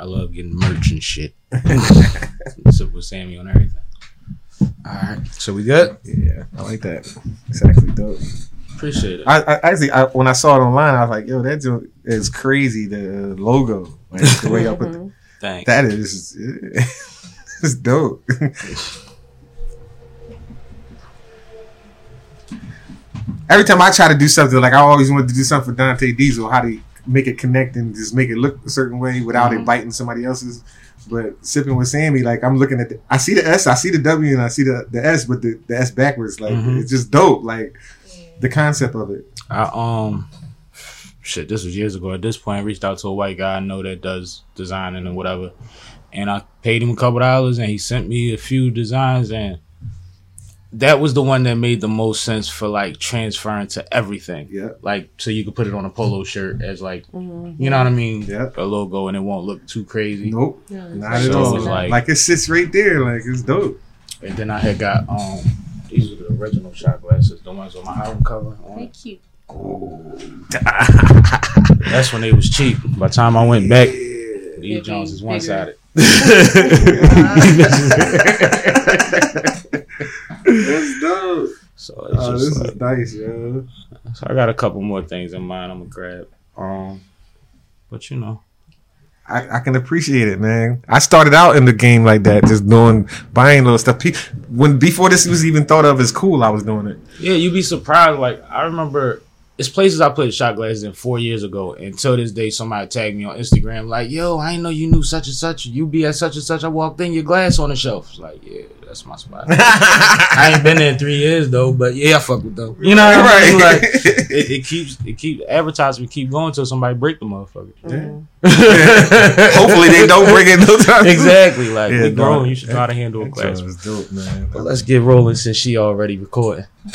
I love getting merch and shit. Sip with Sammy on everything. All right, so we good? Yeah, I like that. It's actually dope. Appreciate it. I, I actually, I, when I saw it online, I was like, "Yo, that joint is crazy." The logo, like the way I put the, mm-hmm. Thanks. that is, it's dope. Every time I try to do something, like I always wanted to do something for Dante Diesel, how to make it connect and just make it look a certain way without it Mhm. biting somebody else's. But sipping with Sammy, like I'm looking at the, I see the S, I see the W, and I see the, the S, but the, the S backwards. Like Mhm. it's just dope. Like the concept of it. I um shit, this was years ago. At this point, I reached out to a white guy I know that does designing and whatever. And I paid him a couple dollars and he sent me a few designs and that was the one that made the most sense for like transferring to everything. Yeah. Like so you could put it on a polo shirt as like Mm-hmm. you know what I mean? Yeah. A logo and it won't look too crazy. Nope. Yeah, Not it's at So it all. like- Like, it sits right there. Like it's dope. And then I had got um these are the original shot glasses, the ones on my album cover. on They it. cute. That's when they was cheap. By the time I went back, these Bigger, Jones is one sided. That's dope. So it's Oh, just this like, is nice, yo. so I got a couple more things in mind. I'm gonna grab. Um, but you know, I, I can appreciate it, man. I started out in the game like that, just doing buying little stuff. When before this was even thought of as cool, I was doing it. yeah, you'd be surprised. Like I remember, it's places I put shot glasses in four years ago, and till this day, somebody tagged me on Instagram like, "Yo, I didn't know you knew such and such. You be at such and such. I walked in, your glass on the shelf." It's like, yeah, that's my spot. I ain't been there in three years though, but yeah, I fuck with them. You know what I mean? Like it, it keeps it keep advertisement keep going till somebody break the motherfucker. Mhm. Hopefully they don't bring it no time. exactly. Like Yeah, we grown, you should know how to handle a That class. joint was dope, man. But let's get rolling since she already recording.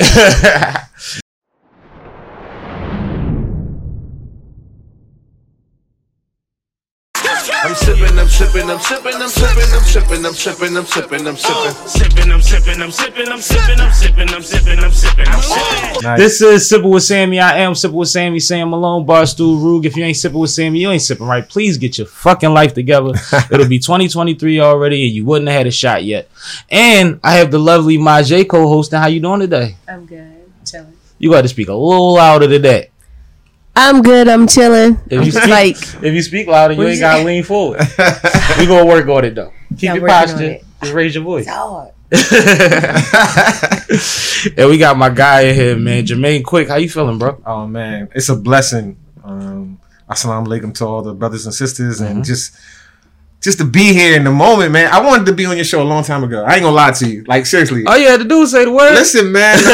sipping, I'm sipping, I'm sipping, I'm sipping, I'm sipping, I'm sipping, I'm sipping, I'm sipping. Sipping, I'm sipping, I'm sipping, I'm sipping, I'm sipping, I'm sipping, I'm sipping, I'm sipping. Nice. this is Sipping with Sammy. I am Sipping with Sammy, Sam Malone, Barstool Rug. If you ain't sipping with Sammy, you ain't sipping right. Please get your fucking life together. It'll be 2023 already, and you wouldn't have had a shot yet. And I have the lovely Majay co-hosting. How you doing today? I'm good. Chilling. You got to speak a little louder than that. I'm good. I'm chilling. If you speak, like if you speak louder, you ain't gotta lean forward. we gonna work on it though. Keep Yeah, your posture. Just raise your voice. and we got my guy in here, man. Jermaine Quick, how you feeling, bro? Oh man, it's a blessing. Um, assalamu alaikum to all the brothers and sisters, and just just to be here in the moment, man. I wanted to be on your show a long time ago. I ain't gonna lie to you, like seriously. All you had to do was say the word. Listen, man,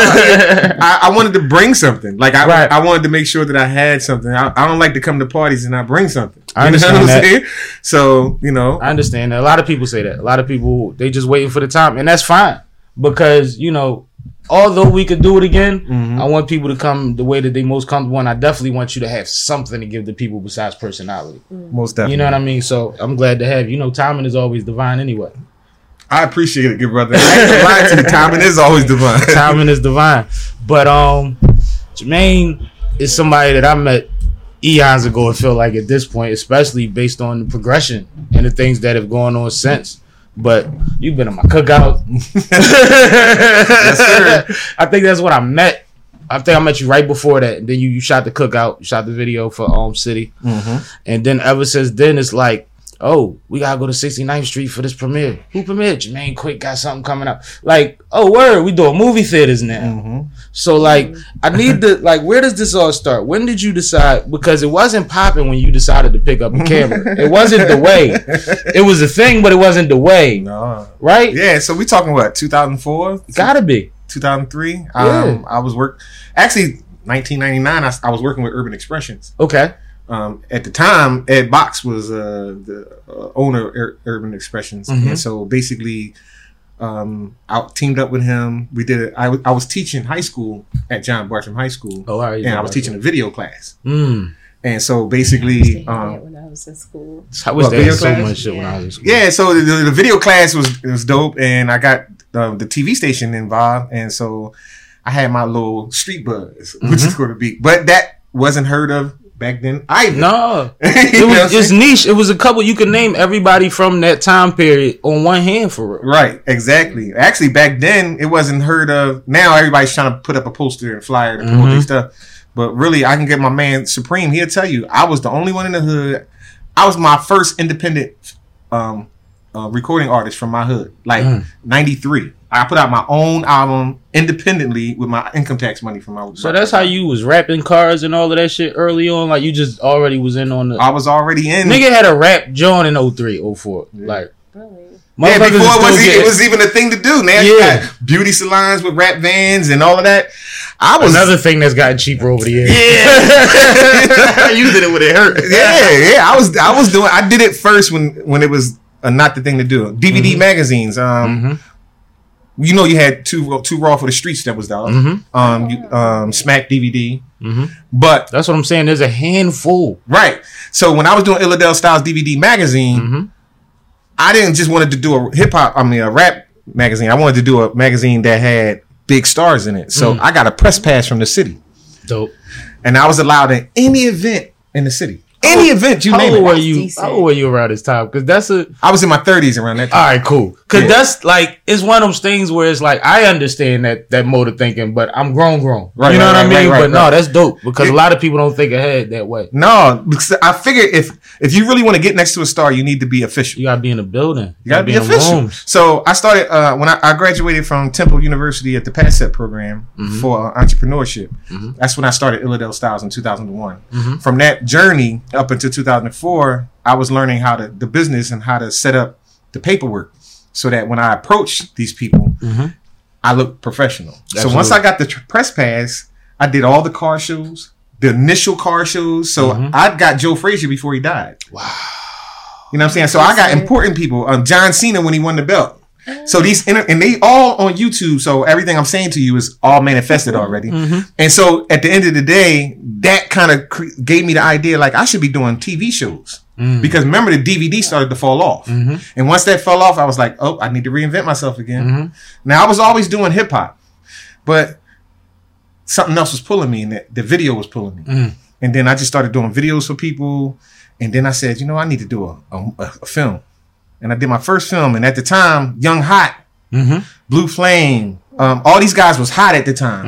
I, I wanted to bring something. Like I, Right. I wanted to make sure that I had something. I, I don't like to come to parties and not bring something. I You know understand what I'm that. saying? So you know, I understand that. A lot of people say that. A lot of people they just waiting for the time, and that's fine because you know, although we could do it again, Mhm. I want people to come the way that they most comfortable, and I definitely want you to have something to give the people besides personality. most definitely. You know what I mean? So I'm glad to have you. You know, timing is always divine anyway. I appreciate it, good brother. I gonna lie to you. Timing is always divine. timing is divine. But um, Jermaine is somebody that I met eons ago. I feel like at this point, especially based on the progression and the things that have gone on since. But you've been in my cookout. sir. I think that's what I met. I think I met you right before that. And then you, you shot the cookout. You shot the video for Um City. Mhm. And then ever since then, it's like, oh, we gotta go to 69th Street for this premiere. Who premiere? Jermaine Quick got something coming up. Like, oh word, we doing movie theaters now. Mhm. So like, I need to like, where does this all start? When did you decide? Because it wasn't popping when you decided to pick up a camera. it wasn't the way. It was a thing, but it wasn't the way, No. right? Yeah, so we talking what 2004, Gotta be. 2003. Yeah. Um, I was work actually 1999. I was working with Urban Expressions. Okay. Um, at the time, Ed Box was uh, the uh, owner of Ur- Urban Expressions, Mhm. and so basically, um, I teamed up with him. We did it. I, w- I was teaching high school at John Bartram High School, Oh, all right. and I was teaching a video class. Mm. And so basically, Um, um, when I was in school. I was What, there so class? much shit when I was in school. Yeah, so the, the, the video class was was dope, and I got uh, the TV station involved, and so I had my little street buzz, which Mm-hmm. is going to be, but that wasn't heard of back then. I No, it know what I'm was just niche. It was a couple. You could name everybody from that time period on one hand for real. Right, exactly. Actually, back then it wasn't heard of. Now everybody's trying to put up a poster and flyer to promote Mhm. their stuff. But really, I can get my man Supreme. He'll tell you, I was the only one in the hood. I was my first independent um, uh, recording artist from my hood, like Mm. '93. I put out my own album independently with my income tax money from my. So that's how you was rapping cars and all of that shit early on. Like you just already was in on the. I was already in. Nigga had a rap joint in 03, 04. Like Really? Yeah, before it was, e- get- it was even a thing to do. Now you got beauty salons with rap vans and all of that. I was another thing that's gotten cheaper over the years. Yeah. you did it when it hurt. yeah, yeah. I was I was doing I did it first when when it was uh, not the thing to do. DVD magazines. Um, Mhm. you know, you had two two raw for the streets that was out. Mhm. Um, you, um, Smack DVD. Mhm. But That's what I'm saying. There's a handful. right, so when I was doing Illadale Styles DVD magazine, Mhm. I didn't just wanted to do a hip hop. I mean, a rap magazine. I wanted to do a magazine that had big stars in it. So Mm. I got a press pass from the city, Dope. and I was allowed in any event in the city. Any event you How name old it. were you? decent. How old were you around this time? Because that's a I was in my thirties around that time. all right, cool. Because Yeah. that's like it's one of those things where it's like I understand that that mode of thinking, but I'm grown, grown. Right, you know right, what I mean? right, but right, no, that's dope because a lot of people don't think ahead that way. No, because I figure if if you really want to get next to a star, you need to be official. You gotta be in a building. You gotta be in the official. rooms. So I started uh, when I, I graduated from Temple University at the PASSET program Mm-hmm. for uh, entrepreneurship. That's when I started Illadale Styles in 2001. Mm-hmm. From that journey up until 2004, I was learning how to the business and how to set up the paperwork so that when I approach these people, I look professional. So once Mm-hmm. I got the tr- press pass, I did all the car shows, the initial car shows. So Mm-hmm. I got Joe Frazier before he died. Wow. You know what I'm saying? So I got important people. Um, John Cena when he won the belt. So these and they all on YouTube. So everything I'm saying to you is all manifested mm-hmm. already. Mm-hmm. And so at the end of the day, that kind of cre- gave me the idea like I should be doing TV shows. Mm. Because remember the DVD started to fall off. Mm-hmm. And once that fell off, I was like, oh, I need to reinvent myself again. Now I was always doing hip hop, but something else was pulling me, and the, the video was pulling me. Mm. And then I just started doing videos for people. And then I said, you know, I need to do a, a, a film. And I did my first film. And at the time, Young Hot, Blue Flame, um, all these guys was hot at the time.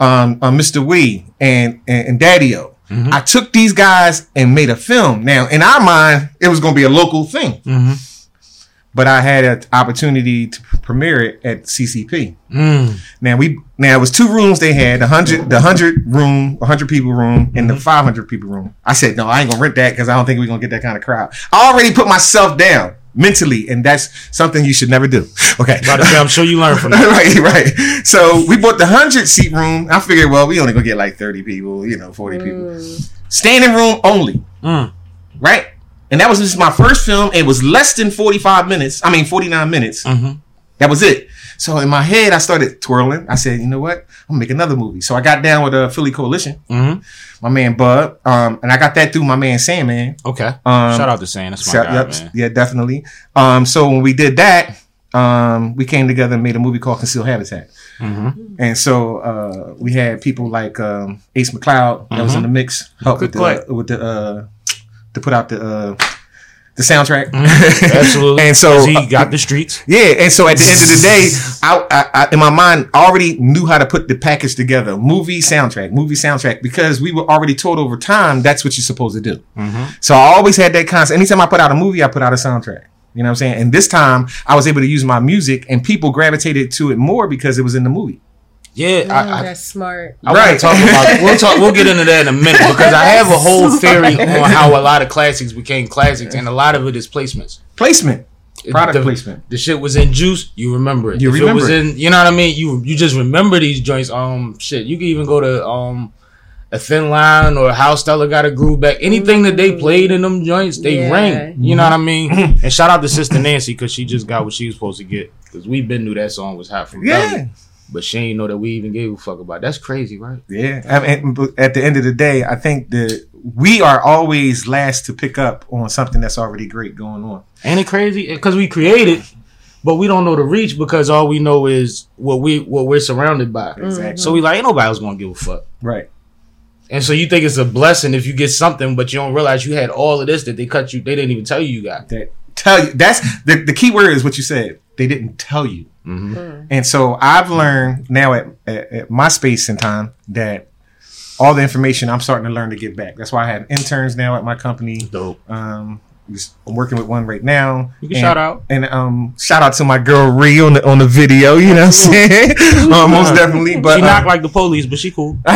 Um, uh, Mr. Wee and, and, and Daddy-O. I took these guys and made a film. Now, in our mind, it was going to be a local thing. But I had an opportunity to premiere it at CCP. Now we now it was two rooms they had the hundred the hundred room hundred people room and the five hundred people room. I said no, I ain't gonna rent that because I don't think we're gonna get that kind of crowd. I already put myself down mentally, and that's something you should never do. Okay, About to say, I'm sure you learned from that. right, right. So we bought the hundred seat room. I figured, well, we only gonna get like thirty people, you know, forty people. Standing room only, Mm. right? And that was just my first film. It was less than forty five minutes. I mean, forty nine minutes. That was it. So in my head, I started twirling. I said, you know what? I'm gonna make another movie. So I got down with a Philly Coalition, Mhm. my man Bud, um, and I got that through my man Sandman. Okay. Um, Shout out to Sam. That's my guy, yep, man. yeah, definitely. Um, so when we did that, um, we came together and made a movie called Concealed Habitat. Mm-hmm. And so uh, we had people like um, Ace McLeod that was in the mix, help with Mm-hmm. The with the uh, to put out the uh, the soundtrack. Absolutely. and so he uh, got the streets. yeah, and so at the end of the day, I, I, I in my mind already knew how to put the package together: movie soundtrack, movie soundtrack, because we were already told over time that's what you're supposed to do. So I always had that concept. Anytime I put out a movie, I put out a soundtrack. You know what I'm saying? And this time I was able to use my music, and people gravitated to it more because it was in the movie. Yeah, Mm, I, I, that's smart. I Right. talk about. We'll talk. We'll get into that in a minute because I have a whole theory on how a lot of classics became classics, and a lot of it is placements. Placement, product the, placement. The shit was in juice. You remember it. You if remember it was it. in. You know what I mean. You you just remember these joints. Um, shit. You can even go to um. A thin line or how Stella got a groove back. Anything that they played in them joints, they Yeah. ring. You know what I mean? and shout out to Sister Nancy because she just got what she was supposed to get. Because we've been knew that song was hot from Yeah. Belly. But she ain't know that we even gave a fuck about. it. That's crazy, right? Yeah, I mean, at the end of the day, I think that we are always last to pick up on something that's already great going on. Ain't it crazy? Because we created, but we don't know the reach because all we know is what we what we're surrounded by. Mm-hmm. Exactly. So we like ain't nobody else gonna give a fuck. Right. And so you think it's a blessing if you get something, but you don't realize you had all of this that they cut you. They didn't even tell you you got. that tell you that's the, the key word is what you said they didn't tell you and so i've learned now at, at, at my space and time that all the information i'm starting to learn to give back that's why i have interns now at my company Dope. um I'm working with one right now. You can And- shout out. and um shout out to my girl Ree on the on the video. You know what I'm saying? uh, most definitely. But She uh, knocked like the police, but she cool.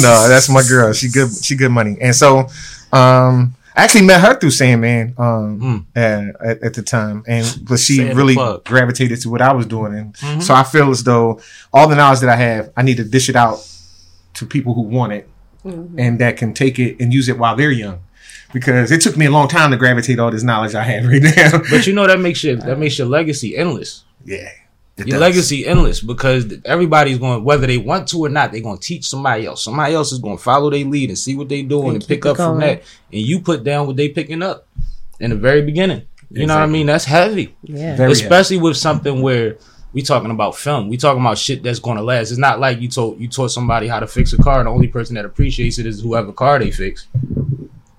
no, that's my girl. She good. She good money. And so, um, I actually met her through Sandman um, hmm. at, at, at the time, and but she Sand really gravitated to what I was doing, and mm-hmm. so I feel as though all the knowledge that I have, I need to dish it out to people who want it. Mm-hmm. And that can take it and use it while they're young. Because it took me a long time to gravitate all this knowledge I have right now. But you know that makes your that makes your legacy endless. yeah, it Your does. legacy endless because everybody's going whether they want to or not, they're going to teach somebody else. Somebody else is going to follow their lead and see what they're doing and, keep pick it up from that. And you put down what they picking up in the very beginning. You know what I mean? That's heavy. Yeah. Very especially with something where we talking about film. We talking about shit that's going to last. It's not like you told you taught somebody how to fix a car, and the only person that appreciates it is whoever car they fix.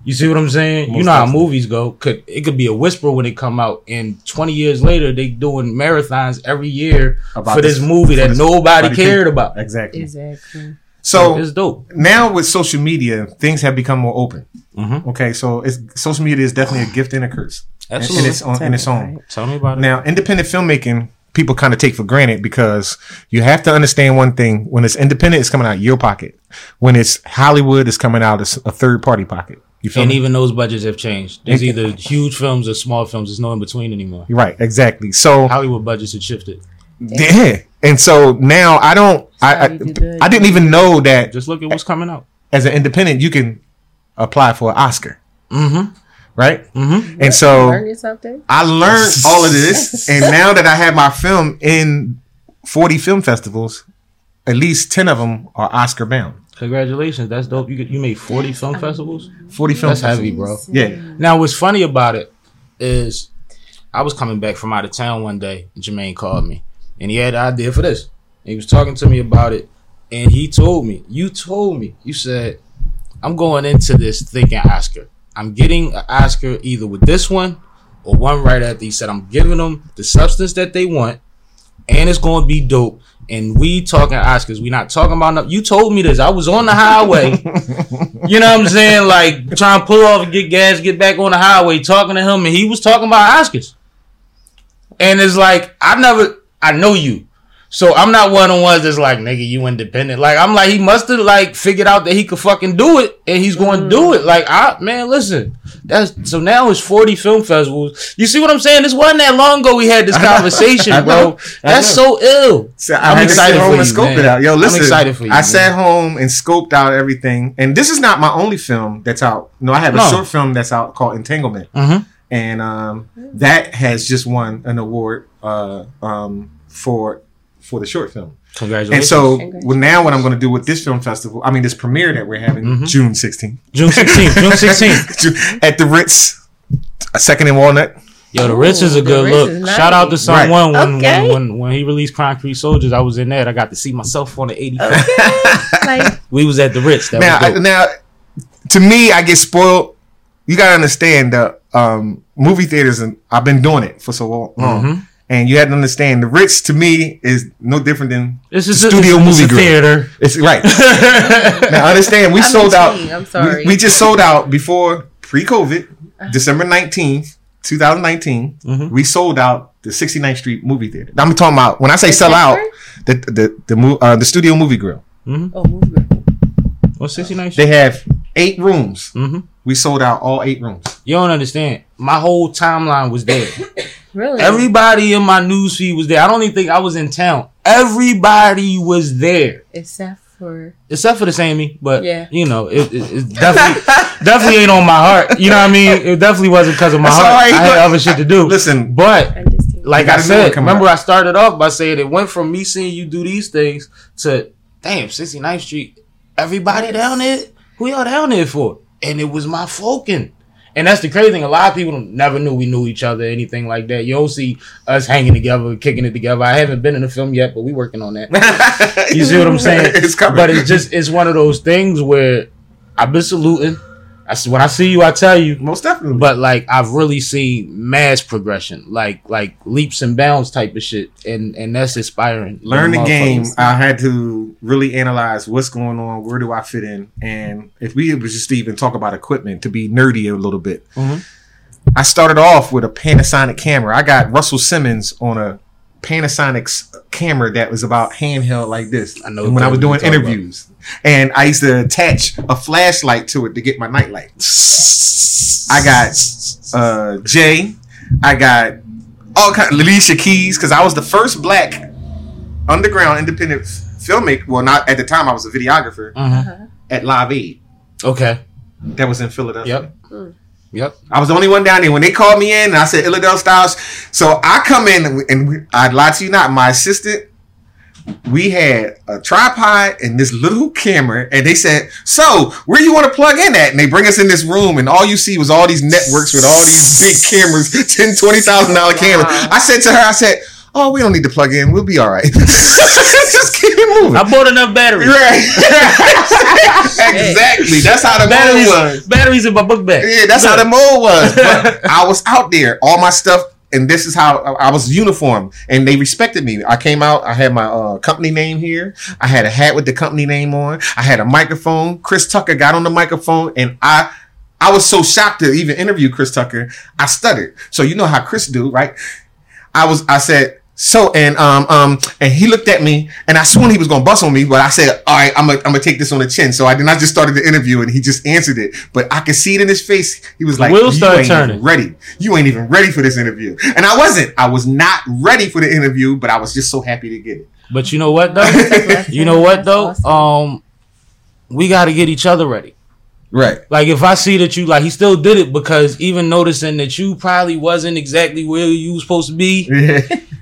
You see what I'm saying? you know how movies go. Could it could be a whisper when it come out, and 20 years later they doing marathons every year About for this, this- movie for that this nobody body cared thing. about. exactly. Exactly. So It's dope. now with social media, things have become more open. Mhm. Okay, so it's social media is definitely a gift and a curse. in- In, Absolutely. its own, in its own. Right. Tell me about it. Now, independent filmmaking, people kind of take for granted because you have to understand one thing: when it's independent, it's coming out of your pocket. When it's Hollywood, it's coming out of a third party pocket. You feel and me? even those budgets have changed. There's either huge films or small films. There's no in between anymore. Right, exactly. So Hollywood budgets have shifted. yeah, and so now I don't. I I, you do good. I didn't even know that Just look at what's coming out. as an independent, you can apply for an Oscar. Mm-hmm. Right, Mm-hmm. and so Learn you something. I learned all of this, and now that I have my film in 40 film festivals, at least 10 of them are Oscar bound. Congratulations, that's dope. You you made 40 film festivals. 40 film That's heavy, bro. Yeah. Now, what's funny about it is, I was coming back from out of town one day. and Jermaine called me, and he had an idea for this. He was talking to me about it, and he told me, "You told me, you said, I'm going into this thinking Oscar. I'm getting an Oscar either with this one or one right after." He said, "I'm giving them the substance that they want, and it's going to be dope." And we talking Oscars. We not talking about no. You told me this. I was on the highway. you know what I'm saying? Like trying to pull off and get gas, get back on the highway, talking to him, and he was talking about Oscars. And it's like I never, I know you, so I'm not one of the ones that's like, nigga, you independent. Like I'm like, he must have like figured out that he could fucking do it, and he's going to do it. Like I, man, listen, that's so now it's 40 film festivals. You see what I'm saying? This wasn't that long ago we had this conversation, know. bro. That's so ill. So I I'm excited to sit for home you, and scope man. it out. Yo, I'm listen. excited for you, I man. sat home and scoped out everything. And this is not my only film that's out. No, I have a No. short film that's out called Entanglement. Mhm. And um, that has just won an award uh, um, for for the short film. Congratulations. And so well, now what I'm going to do with this film festival, I mean this premiere that we're having Mm-hmm. June 16th June 16th, June 16th. at the Ritz, a second in Walnut. Yo, the Ritz is a good Ritz look. nice. Shout out to someone when, Okay. when when when he released Concrete Soldiers. I was in there. I got to see myself on the 85. Like We was at the Ritz. That now, was I, now, to me, I get spoiled. You gotta understand that um, movie theaters, and I've been doing it for so long, Mhm. And you had to understand the Ritz to me is no different than This is the a, studio it's, movie it's a grill. theater. It's right. now, understand, we I'm sold out. I'm sorry. We, we just sold out before pre-COVID, December nineteenth, two thousand nineteen. Mhm. We sold out the 69th Street movie theater. I'm talking about when I say The sell out, theater? the the the, mo- uh, the studio movie grill. oh, movie. Grill. What's 69 They have eight rooms. mm-hmm. We sold out all eight rooms. You don't understand. My whole timeline was there. Really? Everybody in my news feed was there. I don't even think I was in town. Everybody was there. Except for Except for the Sammy, but Yeah. you know, it, it, it definitely definitely ain't on my heart. You know what I mean? It definitely wasn't because of my That's heart. all right, I had other shit to do. Listen, but like I got a new one said, remember out. I started off by saying it went from me seeing you do these things to damn 69th Street. Everybody down there, who y'all down there for? And it was my folking. And that's the crazy thing. A lot of people never knew we knew each other, anything like that. You don't see us hanging together, kicking it together. I haven't been in the film yet, but we working on that. You see what I'm saying? It's coming. But it's just it's one of those things where I've been saluting. I s- when I see you, I tell you. most definitely. But like I've really seen mass progression, like like leaps and bounds type of shit, and and that's inspiring. learn the game. I had to really analyze what's going on, where do I fit in, and if we was just to even talk about equipment to be nerdy a little bit. Mhm. I started off with a Panasonic camera. I got Russell Simmons on a Panasonic s- camera that was about handheld like this. I know when I was doing you're about. interviews, and I used to attach a flashlight to it to get my nightlight. I got uh, Jay. I got all kind Alicia Keys because I was the first black underground independent filmmaker. Well, not at the time. I was a videographer Mhm. at Live Aid. Okay. That was in Philadelphia. Yep. Yep. I was the only one down there when they called me in. and I said Illadelph Styles. So I come in and, we- and we, I'd lie to you not. My assistant, we had a tripod and this little camera, and they said, "So where you want to plug in at?" And they bring us in this room, and all you see was all these networks with all these big cameras, ten, twenty thousand dollar cameras. I said to her, I said, "Oh, we don't need to plug in. We'll be all right. Just keep it moving." I bought enough batteries. Right. exactly. That's how the mode Batteries, was. batteries in my book bag. Yeah, that's how the mode was. But I was out there, all my stuff, and this is how I I was uniform, and they respected me. I came out, I had my uh, company name here, I had a hat with the company name on, I had a microphone. Chris Tucker got on the microphone, and I. I was so shocked to even interview Chris Tucker. I stuttered. So you know how Chris do, right? I was I said so and um um and he looked at me and I sworn he was gonna bust on me, but I said, All right, I'm gonna I'm gonna take this on the chin. So I did not just started the interview and he just answered it. But I could see it in his face. He was like, wheels You started ain't turning. even ready. You ain't even ready for this interview. And I wasn't. I was not ready for the interview, but I was just so happy to get it. But you know what though? you know what though? Um, we got to get each other ready. Right. Like if I see that you like, he still did it because even noticing that you probably wasn't exactly where you was supposed to be.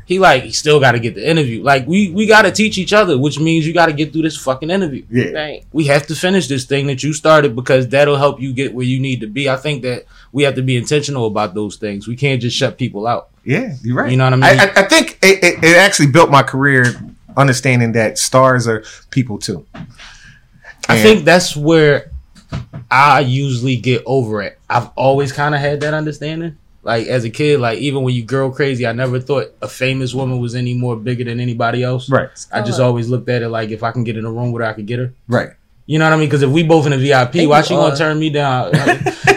He like he still got to get the interview. Like we we got to teach each other, which means you got to get through this fucking interview. yeah. Right. We have to finish this thing that you started because that'll help you get where you need to be. I think that we have to be intentional about those things. We can't just shut people out. Yeah, you're right. You know what I mean? I, I, I think it, it, it actually built my career understanding that stars are people too. I think that's where I usually get over it. I've always kind of had that understanding. Like as a kid, like even when you girl crazy, I never thought a famous woman was any more bigger than anybody else. Right. I just always looked at it like if I can get in a room with her, I could get her. Right. You know what I mean? Because if we both in a VIP, They why do she gonna turn me down?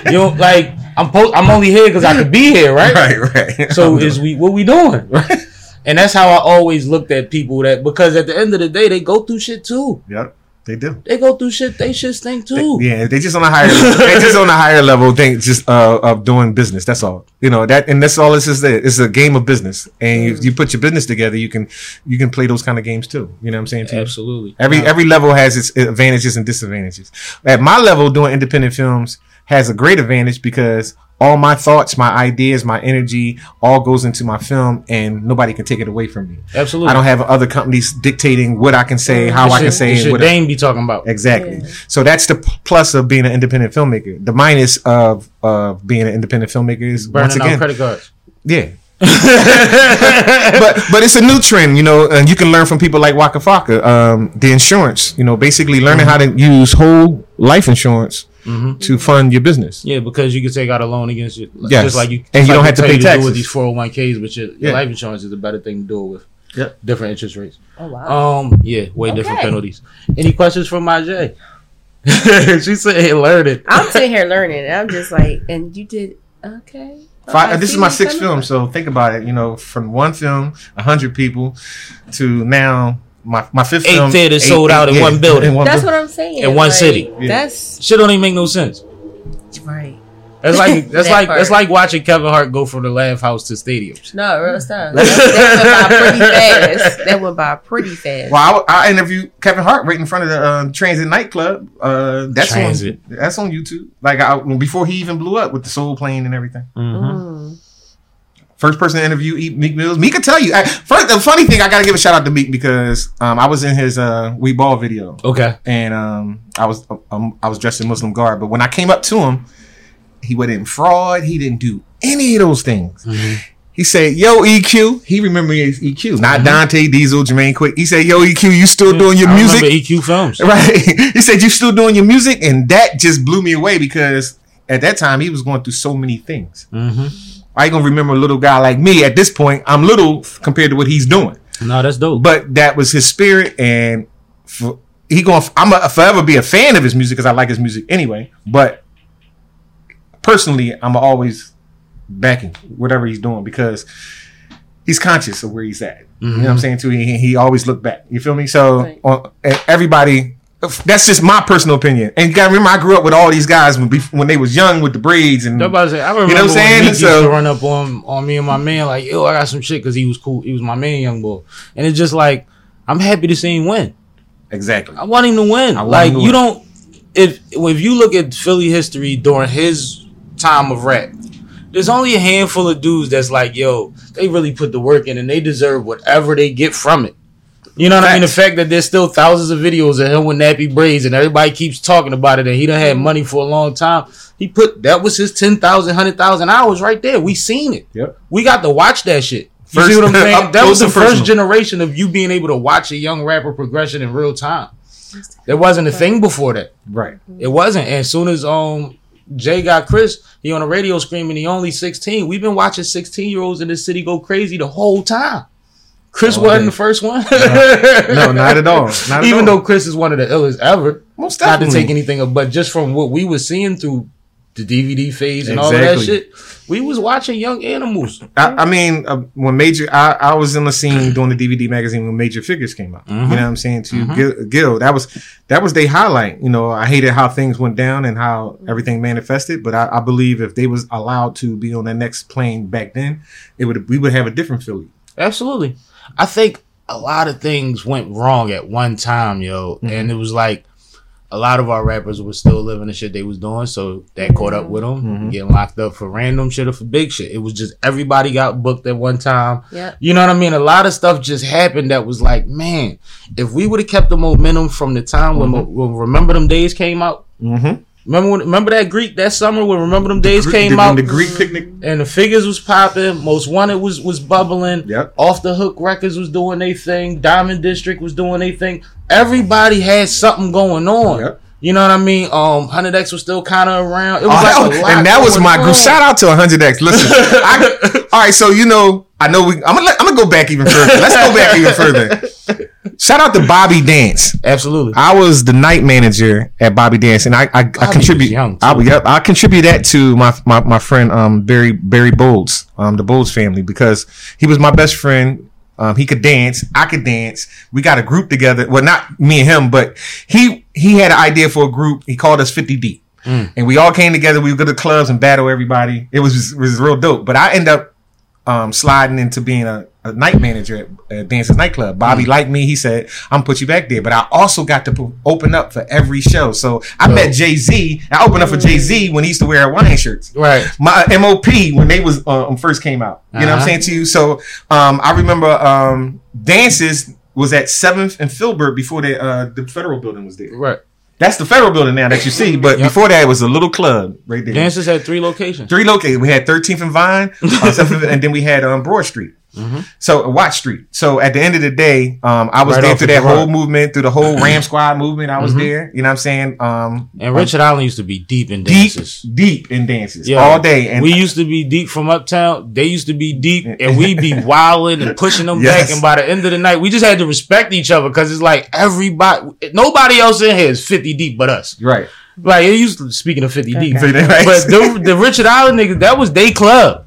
you know, like I'm po- I'm only here because I could be here, right? Right. Right. So is we what we doing? Right. And that's how I always looked at people that because at the end of the day they go through shit too. Yep. They do. They go through shit. They shit stink too. Yeah, they just on a higher. they just on a higher level. Thing, just uh, of doing business. That's all. You know that, and that's all this is. There. It's a game of business, and you, you put your business together. You can you can play those kind of games too. You know what I'm saying? Absolutely. Every every level has its advantages and disadvantages. At my level, doing independent films has a great advantage because all my thoughts, my ideas, my energy, all goes into my film, and nobody can take it away from me. absolutely. I don't have other companies dictating what I can say, how This I can say this it. shit what Dane be talking about. Exactly. Yeah. So that's the plus of being an independent filmmaker. The minus of of being an independent filmmaker is once Burning out again, credit cards. yeah. but but it's a new trend, you know, and you can learn from people like Waka Flocka. Um, the insurance, you know, basically learning how to use whole life insurance Mhm. to fund your business. Yeah, because you can take out a loan against it. Yes. Just like you, And just you don't like have to tell pay you do with these 401ks, but your, your Yeah. life insurance is a better thing to do it with. Yep. Different interest rates. Oh wow. Um, yeah, way different penalties. Any questions from my J? she said, "Hey, learn it." I'm sitting here learning. and I'm just like, and you did okay. Five, this is my sixth film, so think about it. You know, from one film, a hundred people, to now my my fifth Eight film, theaters sold out in one building. in one That's building. what I'm saying. In one like, city. Yeah. That's Shit don't even make no sense. right. That's like that's That like part. that's like watching Kevin Hart go from the Laff House to stadiums. No, real stuff. That, that went by pretty fast. That went by pretty fast. Well, I, I interviewed Kevin Hart right in front of the uh, Transit nightclub. Uh, that's Transit. on that's on YouTube. Like I, before he even blew up with the Soul plane and everything. Mm. First person to interview E- Meek Mills. Meek can tell you. I, first, the funny thing, I got to give a shout out to Meek because um, I was in his uh, We Ball video Okay. and um, I was um, I was dressed in Muslim garb. But when I came up to him, He wasn't fraud. He didn't do any of those things. Mm-hmm. He said, "Yo, EQ." He remembered his EQ, not Mm-hmm. Dante Diesel, Jermaine Quick. He said, "Yo, EQ, you still doing your I music?" EQ films. Right. he said, You still doing your music? And that just blew me away because at that time he was going through so many things. hmm I ain't gonna remember a little guy like me at this point. I'm little compared to what he's doing. No, that's dope. But that was his spirit and for, he going I'm gonna forever be a fan of his music because I like his music anyway. But personally, I'm always backing whatever he's doing because he's conscious of where he's at. You know what I'm mm-hmm. saying? Too, he, he always look back. You feel me? So Right. on, everybody, that's just my personal opinion. And you gotta remember, I grew up with all these guys when, when they was young with the braids and to say, I remember You know what I'm when saying? Used So- to run up on on me and my man like, yo, I got some shit because he was cool. He was my man, young boy, and it's just like I'm happy to see him win. exactly. I want him to win. Like to you win. don't if if you look at Philly history during his time of rap, there's only a handful of dudes that's like, yo, they really put the work in and they deserve whatever they get from it. You know what I mean? The fact that there's still thousands of videos of him with nappy braids and everybody keeps talking about it and he done had money for a long time. He put that was his 10,000, 100,000 hours right there. We seen it. Yep. We got to watch that shit. You First- see what I'm saying? that was the first personal. generation of you being able to watch a young rapper progression in real time. There wasn't a thing before that. Right. It wasn't. And as soon as um Jay got Chris, he on the radio screaming he only 16. We've been watching 16 year olds in this city go crazy the whole time. Chris All wasn't day. the first one. No, not at all. Not at Even all. though Chris is one of the illest ever. Most Not to take anything, but just from what we were seeing through the DVD phase and all that shit, we was watching young animals. I, I mean, uh, when Major, I, I was in the scene doing the DVD magazine when Major Figgas came out. You know mm-hmm. what I'm saying to you, Gil, Gil. That was that was their highlight. You know, I hated how things went down and how mm-hmm. everything manifested, but I, I believe if they was allowed to be on that next plane back then, it would we would have a different Philly. Absolutely. I think a lot of things went wrong at one time, yo. Mm-hmm. And it was like a lot of our rappers were still living the shit they was doing, so that caught up with them, mm-hmm. getting locked up for random shit or for big shit. It was just everybody got booked at one time. Yep. You know what I mean? A lot of stuff just happened that was like, man, if we would have kept the momentum from the time when, mm-hmm. when Remember Them Days came out. Remember when, remember that Greek that summer when Remember Them Days came the, out? the Greek picnic. and the Figgas was popping. Most wanted was was bubbling. Yep. Off the hook records was doing their thing. Diamond District was doing their thing. Everybody had something going on. Yep. You know what I mean? Um, Hundred X was still kind of around. It was Oh, like and that was my on. group. Shout out to 100X. Listen, I, all right. So you know, I know we. I'm gonna let, I'm gonna go back even further. Let's go back even further. Shout out to Bobby Dance. Absolutely. I was the night manager at Bobby Dance, and I I, I contribute. I, yep, I contribute that to my my, my friend um Barry Barry Bowles, um the Bowles family because he was my best friend. Um, he could dance. I could dance. We got a group together. Well, not me and him, but he he had an idea for a group. He called us 50 Deep, and we all came together. We would go to clubs and battle everybody. It was it was real dope. But I end up um, sliding into being a, a night manager at uh, Dance's nightclub. Bobby liked me. He said, "I'm gonna put you back there." But I also got to po- open up for every show. So I met Jay Z. I opened up for Jay Z when he used to wear Hawaiian shirts. Right. My MOP when they was uh, first came out. You know what I'm Uh-huh. saying to you? So um, I remember um, Dances was at Seventh and Filbert before the uh, the federal building was there. Right. That's the federal building now that you see. But Yep. before that, it was a little club right there. Dancers had three locations. Three locations. We had 13th and Vine, uh, 7th and then we had um, Broad Street. So uh, Watch Street. So at the end of the day, um, I was Right there through of that Gerard. whole movement, through the whole Ram Squad movement. I was there. You know what I'm saying? Um, And Richard Allen used to be deep in dances. deep in dances Yeah. all day. And we used to be deep from uptown. They used to be deep, and we'd be wilding and pushing them Yes. back. And by the end of the night, we just had to respect each other because it's like everybody, nobody else in here is fifty deep but us. right. Like it used to, speaking of fifty deep, Okay. Right. but the, the Richard Allen niggas, that was they club.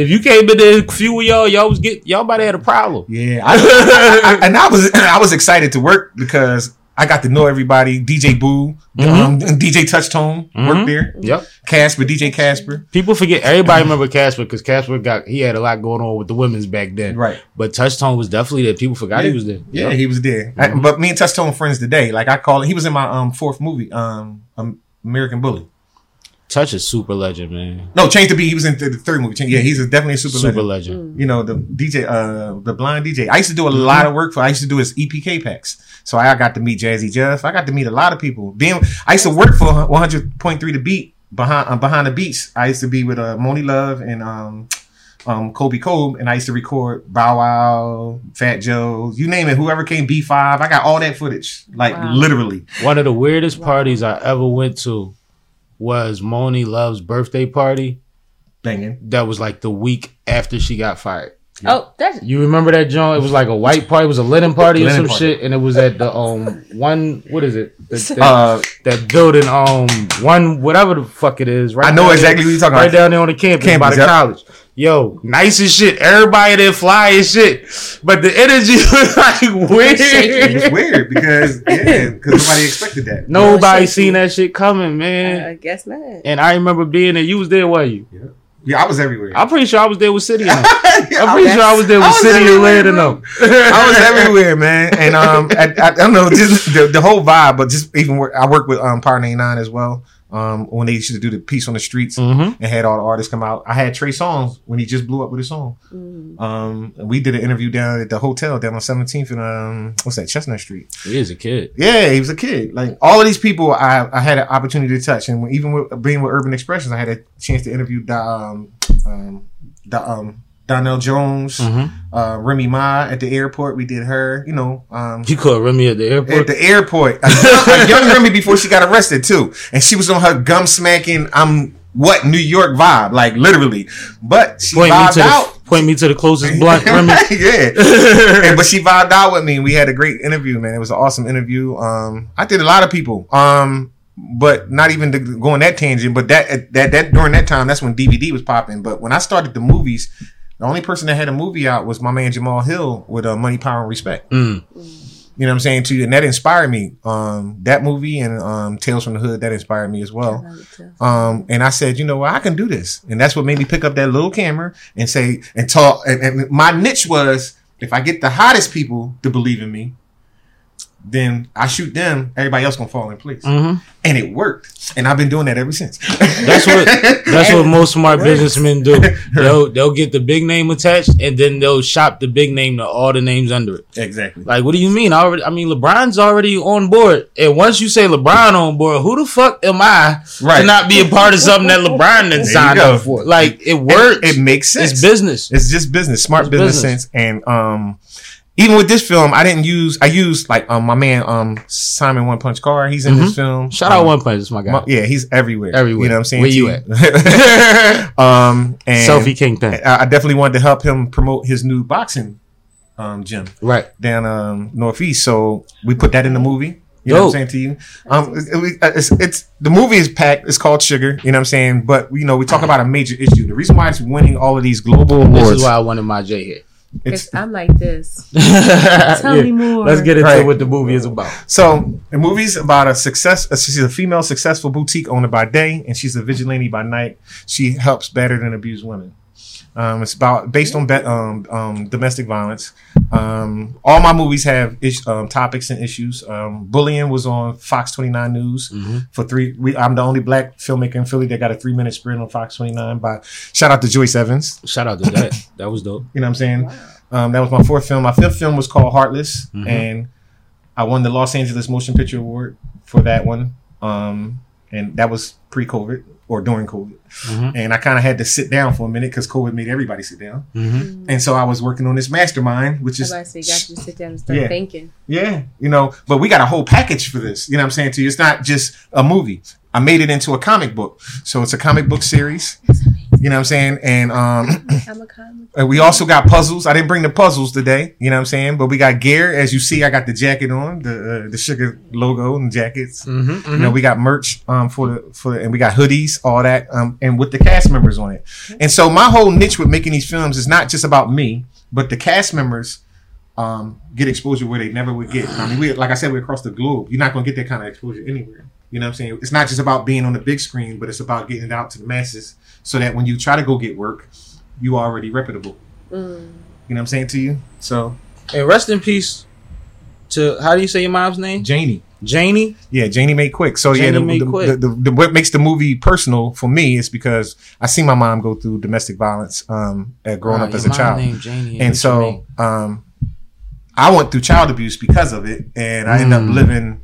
If you came in there, a few of y'all, y'all was get y'all might have had a problem. Yeah, I, I- I- and I was I was excited to work because I got to know everybody. DJ Boo, um, and DJ Touchtone worked there. Yep. Casper, DJ Casper. People forget. Everybody remember Casper because Casper got he had a lot going on with the women's back then. Right. But Touchtone was definitely there. People forgot he was there. Yeah, Yep. he was there. I- but me and Touchtone friends today. Like I call it. He was in my um fourth movie, um, um American Bully. Touch is super legend, man. No, Change the Beat. He was in the, the third movie. Change- Yeah, he's a, definitely a super, Super legend. legend. You know the DJ, uh, the blind DJ. I used to do a lot of work for. I used to do his EPK packs. So I got to meet Jazzy Jeff. I got to meet a lot of people. Being, I used to work for 100.3 The Beat behind uh, behind the beats. I used to be with uh, Monie Love and um, um, Kobe Cole, and I used to record Bow Wow, Fat Joe, you name it, whoever came B five. I got all that footage, like Wow. literally. One of the weirdest parties I ever went to was Monie Love's birthday party. Banging. That was like the week after she got fired. Oh, that's You remember that joint? It was like a white party. It was a linen party or some party. shit, and it was at the um one. What is it? The, the- Uh, that building um one whatever the fuck it is. Right I know down exactly what you're talking there, about. Right down there on the campus, Campus, by the yep. college. Yo, nice as shit. Everybody there fly as shit, but the energy was like weird. shaky. It's weird because yeah, because nobody expected that. Nobody seen that shit coming, man. I guess not. and I remember being there. You was there, were you? Yeah, I was everywhere. I'm pretty sure I was there with City. Yeah, I'm pretty sure I was there with was City and. I was everywhere, man, and um, I, I, I don't know, just the, the whole vibe, but just even work, I work with um Power 99 as well. Um, when they used to do the piece on the streets Mhm. and had all the artists come out, I had Trey Songz when he just blew up with his song. Mm. Um, we did an interview down at the hotel down on 17th and um, what's that, Chestnut Street. He is a kid. Yeah, he was a kid. Like all of these people, I I had an opportunity to touch, and even with being with Urban Expressions, I had a chance to interview Da, um, um, Da, um, Donell Jones, Mhm. uh, Remy Ma at the airport. We did her, you know, um, You called Remy at the airport? at the airport. A young, young Remy before she got arrested too, and she was on her gum smacking. I'm what New York vibe, like literally. But she point vibed out. the, point me to the closest blunt, Remy. yeah. And- but she vibed out with me. We had a great interview, man. It was an awesome interview. Um, I did a lot of people. Um, but not even to go on that tangent. But that that that during that time, that's when DVD was popping. But when I started the movies, the only person that had a movie out was my man Jamal Hill with uh, Money, Power, and Respect. Mm. You know what I'm saying to you, and that inspired me. Um, that movie and um, Tales from the Hood that inspired me as well. Um, and I said, you know what, I can do this, and that's what made me pick up that little camera and say and talk. And, and my niche was if I get the hottest people to believe in me, then I shoot them. Everybody else gonna fall in place, Mhm. and it worked. And I've been doing that ever since. That's what that's what most smart businessmen do. They'll they'll get the big name attached and then they'll shop the big name to all the names under it. exactly. Like, what do you mean? I already, I mean, LeBron's already on board, and once you say LeBron on board, who the fuck am I Right. to not be a part of something that LeBron you signed up for? Like, it works. It, it makes sense. it's business. It's just business, smart business, business. sense. And um, even with this film, I didn't use. I used like um my man um Simon One Punch Car. He's in this film. Mm-hmm. Shout Um, out One Punch, my guy. my- yeah, he's everywhere. Everywhere. You know what I'm saying? Where you um, and Selfie Kingpin. I I definitely wanted to help him promote his new boxing um gym Right. down um northeast. So we put that in the movie. You know what I'm saying to you? Um, it- it- it's, it's the movie is packed. It's called Sugar. You know what I'm saying? But you know we talk about a major issue. The reason why it's winning all of these global This awards. is why I wanted my J here. It's I'm like this. Tell Yeah. me more. Let's get into Right. what the movie is about. So the movie's about a success. uh, She's a female successful boutique owner by day, and she's a vigilante by night. She helps battered and abused women. Um, it's about based on be, um, um, domestic violence. Um, all my movies have ish, um, topics and issues. Um, bullying was on Fox 29 News for three. We, I'm the only black filmmaker in Philly that got a three minute sprint on Fox 29. By shout out to Joyce Evans. Shout out to that. That was dope. You know what I'm saying? Um, that was my fourth film. My fifth film was called Heartless, Mhm. and I won the Los Angeles Motion Picture Award for that one. Um, and that was pre-COVID or during COVID. Mhm. And I kind of had to sit down for a minute because COVID made everybody sit down. Mhm. And so I was working on this mastermind, which is Everybody say, got you to sit down and start Yeah. thinking. yeah, you know, but we got a whole package for this. You know what I'm saying to you? It's not just a movie. I made it into a comic book. So it's a comic book series. You know what I'm saying? And um I'm a comic. And we also got puzzles. I didn't bring the puzzles today, you know what I'm saying? But we got gear. As you see, I got the jacket on, the uh, the sugar logo and jackets. Mhm. You know, we got merch um for the for and we got hoodies, all that, um, and with the cast members on it. And so my whole niche with making these films is not just about me, but the cast members um get exposure where they never would get. I mean, we like I said, we're across the globe. You're not gonna get that kind of exposure anywhere. You know what I'm saying? It's not just about being on the big screen, but it's about getting it out to the masses so that when you try to go get work, you are already reputable. Mm. You know what I'm saying to you? So And rest in peace to how do you say your mom's name? Janie. Janie. Yeah, Janie made quick. So yeah, the, made the, quick. The, the, the- what makes the movie personal for me is because I see my mom go through domestic violence um uh, growing Ah, up as your a child. named Janie. and That's what you so um I went through child abuse because of it and I ended up Mm. living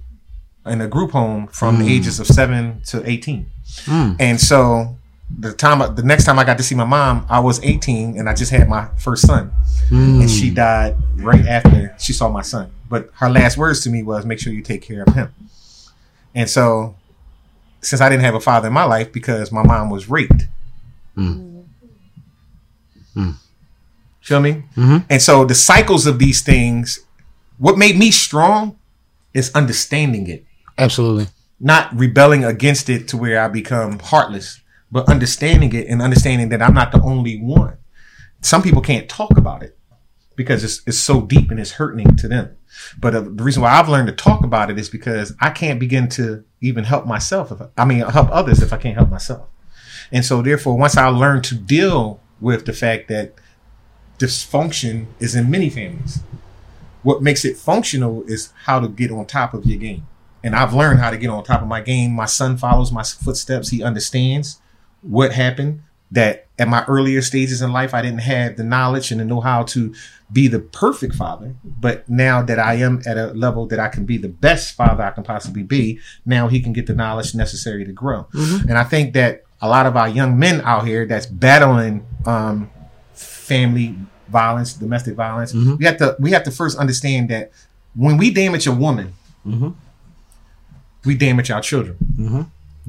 in a group home from the ages of seven to eighteen, Mm. and so the time the next time I got to see my mom, I was eighteen, and I just had my first son, and she hmm. died right after she saw my son. But her last words to me was, "Make sure you take care of him." And so, since I didn't have a father in my life because my mom was raped, hmm. Hmm. feel me? Mhm. And so the cycles of these things, what made me strong is understanding it, Absolutely. not rebelling against it to where I become heartless, but understanding it and understanding that I'm not the only one. Some people can't talk about it because it's, it's so deep and it's hurting to them. But uh, the reason why I've learned to talk about it is because I can't begin to even help myself. If I, I mean, help others if I can't help myself. And so, therefore, once I learned to deal with the fact that dysfunction is in many families, what makes it functional is how to get on top of your game. And I've learned how to get on top of my game. My son follows my footsteps. He understands what happened that at my earlier stages in life, I didn't have the knowledge and the know how to be the perfect father. But now that I am at a level that I can be the best father I can possibly be, now he can get the knowledge necessary to grow. Mm-hmm. And I think that a lot of our young men out here that's battling um, family violence, domestic violence, mm-hmm. we have to we have to first understand that when we damage a woman, mm-hmm. we damage our children.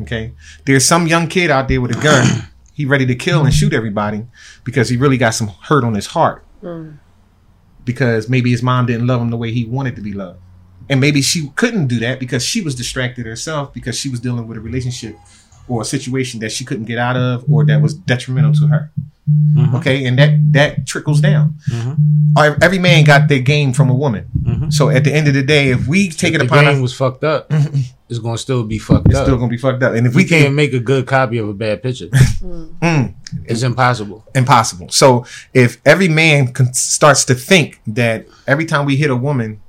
Okay, there's some young kid out there with a gun. he ready to kill and shoot everybody because he really got some hurt on his heart. Mm. Because maybe his mom didn't love him the way he wanted to be loved. And maybe she couldn't do that because she was distracted herself because she was dealing with a relationship or a situation that she couldn't get out of or that was detrimental to her. Mm-hmm. Okay, and that that trickles down. Mm-hmm. Uh, ev- Every man got their game from a woman. Mm-hmm. So at the end of the day, if we take it the upon game us, was fucked up. it's gonna still be fucked up. it's up. still gonna be fucked up. And if we we can't can't, make a good copy of a bad picture. Mm. mm. It's impossible. impossible. So if every man con- starts to think that every time we hit a woman,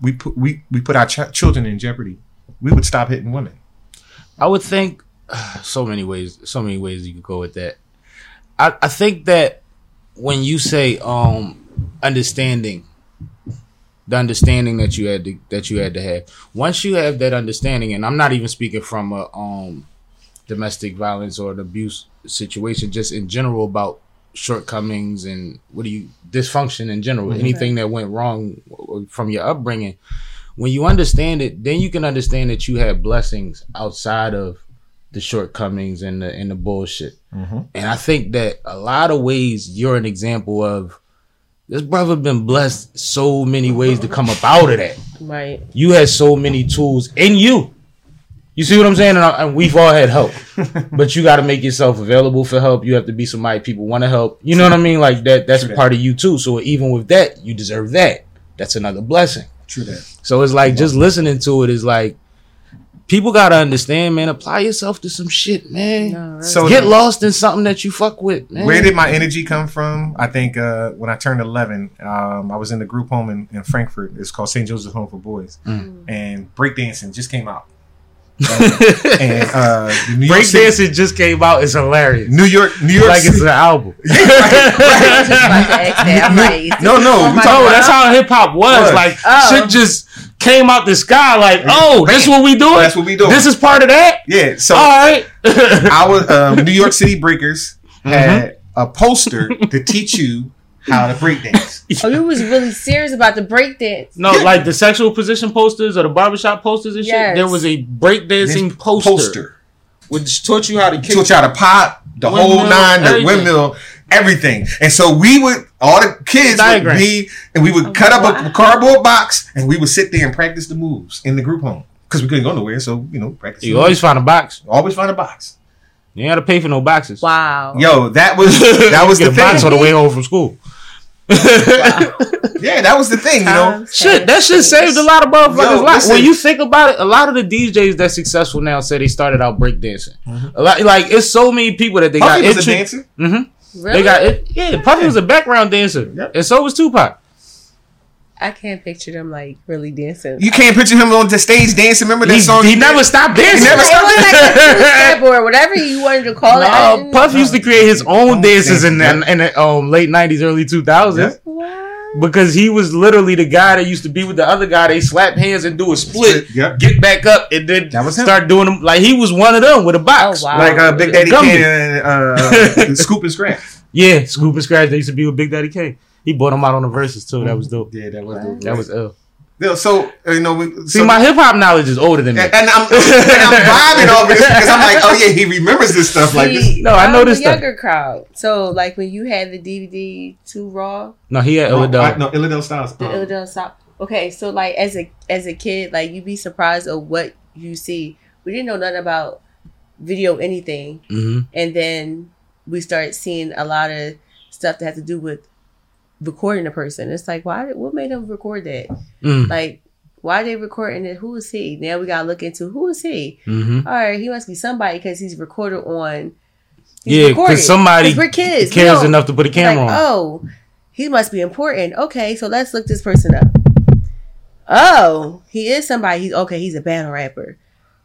we put we we put our ch- children in jeopardy, we would stop hitting women. I would think so many ways, so many ways you could go with that. I, I think that when you say um understanding, the understanding that you had to that you had to have, once you have that understanding, and I'm not even speaking from a um domestic violence or an abuse situation, just in general about shortcomings and what do you dysfunction in general, anything that went wrong from your upbringing. When you understand it, then you can understand that you have blessings outside of the shortcomings and the and the bullshit. Mm-hmm. And I think that a lot of ways you're an example of this brother been blessed so many ways to come up out of that. Right. You had so many tools in you. You see what I'm saying? And, I, and we've all had help, but you got to make yourself available for help. You have to be somebody people want to help. You know what I mean? Like that. That's True part of you too. So even with that, you deserve that. That's another blessing. True that. So it's like just listening to it is like people gotta understand, man. Apply yourself to some shit, man. No, right. So Get lost in something that you fuck with, man. Where did my energy come from? I think uh, when I turned 11, um, I was in the group home in, in Frankford. It's called St. Joseph Home for Boys. Mm. And breakdancing just came out. and uh, the New York City- Breakdancing just came out. It's hilarious. New York, New York like it's an album. Just about to ask that. I'm like, is No, no, on we my talking Oh, mind? that's how hip hop was. Was. Like Oh. shit just came out the sky. Like, oh, this what we doing? That's what we doing. This is part of that. yeah. So All right. our um, New York City Breakers had a poster to teach you how to breakdance. Oh, you was really serious about the breakdance. no, like the sexual position posters or the barbershop posters and shit. There was a breakdancing poster, Poster. which taught you how to kick. Teach you how to pop, the whole nine, the everything. windmill, everything. And so we would, all the kids Diagram. would be, and we would cut up a cardboard box, and we would sit there and practice the moves in the group home because we couldn't go nowhere. So you know, practice. You always moves. find a box. always find a box. You ain't got to pay for no boxes. Wow. Yo, that was that was Get the a box on the way home from school. Yeah, that was the thing. You know, Times Shit, that shit saved a lot of motherfuckers' Yo, lives. When you think about it, a lot of the DJs that's successful now say they started out breakdancing. A lot, like it's so many people that they Puffy got was a intro- dancer. Mhm. Really? They got it. Yeah, Puffy was a background dancer, Yep. and so was Tupac. I can't picture them like really dancing. You can't picture him on the stage dancing. Remember that He, song? he did? never stopped dancing. never it was like a two-step or whatever you wanted to call it. I No, didn't- Puff used to create his own Own dances in, dances, in, in the um, late '90s, early 2000s. Yeah. Wow. Because he was literally the guy that used to be with the other guy. They slap hands and do a split, Split, yep. get back up, and then That was him. start doing them like he was one of them with a box. Oh, wow. Like uh, Big Daddy Gumby. Kane and uh, Scoob and Scrap. Yeah, Scoob and Scrap. They used to be with Big Daddy K. He bought him out on the verses too. That was dope. Yeah, that was dope. That was ill. Yeah, so uh, you know, we, See, so, my hip hop knowledge is older than me. and, and I'm and I'm vibing over this because I'm like, oh yeah, he remembers this stuff like this. No, I know this a stuff. younger crowd. So like when you had the DVD Too Raw, No, he had No, I- no, Illidale Styles. the um, Illidale Stop. Okay, so like as a as a kid, like you'd be surprised of what you see. We didn't know nothing about video anything, hmm and then we started seeing a lot of stuff that had to do with recording a person. It's like, why? What made them record that? Mm. Like, why they recording it? Who is he? Now we gotta look into who is he. hmm All right, he must be somebody because he's recorded on. he's Yeah, because somebody 'Cause we're kids. Cares enough to put a like, camera on. oh, he must be important. Okay, so let's look this person up. Oh, he is somebody. He's okay. He's a battle rapper.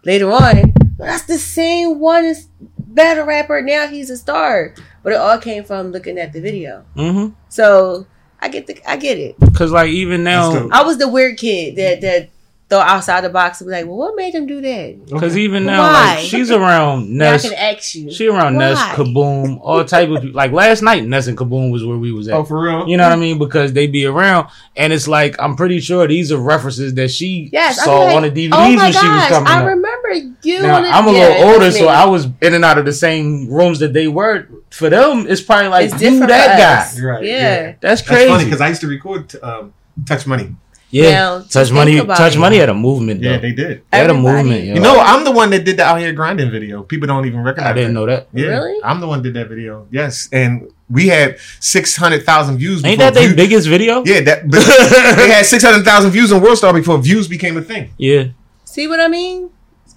Later on, that's the same one as battle rapper. Now he's a star. But it all came from looking at the video. hmm So I get the I get it. Because like even now. I was the weird kid that that throw outside the box and be like, well, what made him do that? because even now, Why? like she's around Now I can ask you. She around Ness, Kaboom, all type of. Like last night, Ness and Kaboom was where we was at. Oh, for real? You know what I mean? Because they be around, and it's like I'm pretty sure these are references that she Yes, saw like, on the DVDs oh my when she was coming I up. remember you. Now on the- I'm a Yeah, little older, so. I was in and out of the same rooms that they were. For them, it's probably like It's you that guy. right. Yeah. That's That's crazy. funny because I used to record um, Touch Money. yeah, Now, touch think money. Touch it. money had a movement. Yeah, they did. They had a movement. Yo. You know, I'm the one that did the Out Here Grinding video. People don't even recognize I didn't that. know that. Yeah, Really? I'm the one that did that video. Yes, and we had six hundred thousand views. Ain't that their view- biggest video? Yeah, that they had six hundred thousand views on World Star before views became a thing. Yeah. See what I mean?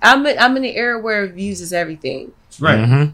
I'm in, I'm in the era where views is everything. Right. Mm-hmm.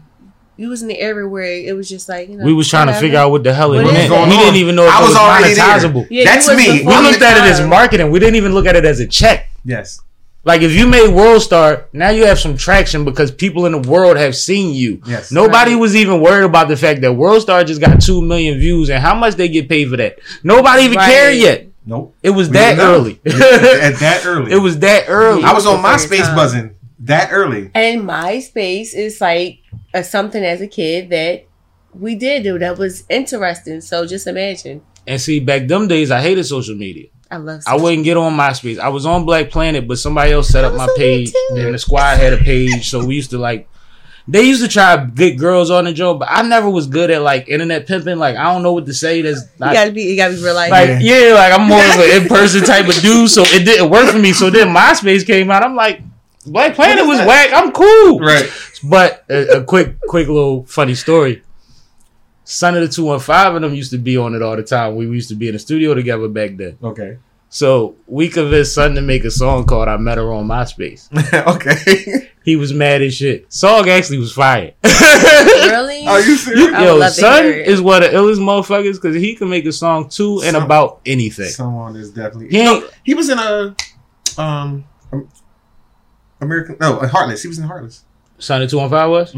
You was in the era where it was just like you know. We was trying to figure out what the hell it What meant. is going We didn't even know if I it was was already monetizable. Yeah, That's me. We looked at it as marketing. We didn't even look at it as a check. Yes. Like if you made World Star, now you have some traction because people in the world have seen you. Yes. Nobody Right. was even worried about the fact that World Star just got two million views and how much they get paid for that. Nobody even Right. cared yet. Nope. It was We that early. At that early. it was that early. I was on Before your MySpace time. buzzing that early. And MySpace is like a, something as a kid that we did do that was interesting. So just imagine. and see, back them days, I hated social media. I love. I wouldn't get on MySpace. I was on Black Planet, but somebody else set up my was page. too. Then the squad had a page, so we used to like. They used to try to get girls on the job, but I never was good at like internet pimping. Like I don't know what to say. That's You gotta be. You gotta be real life. like Yeah. yeah. like I'm more of an in person type of dude, so it didn't work for me. So then MySpace came out. I'm like, Black Planet was that? whack. I'm cool, Right. But a, a quick, quick little funny story. Son of the two one five of them used to be on it all the time. We used to be in the studio together back then. Okay. So we convinced Son to make a song called "I Met Her on MySpace." okay. He was mad as shit. Song actually was fire. really? Are you serious? I would Yo, Son is it. is one of the illest motherfuckers because he can make a song to and Son- about anything. Someone is definitely. He You know, he was in a um, American no uh, Heartless. He was in Heartless. Son of the two one five was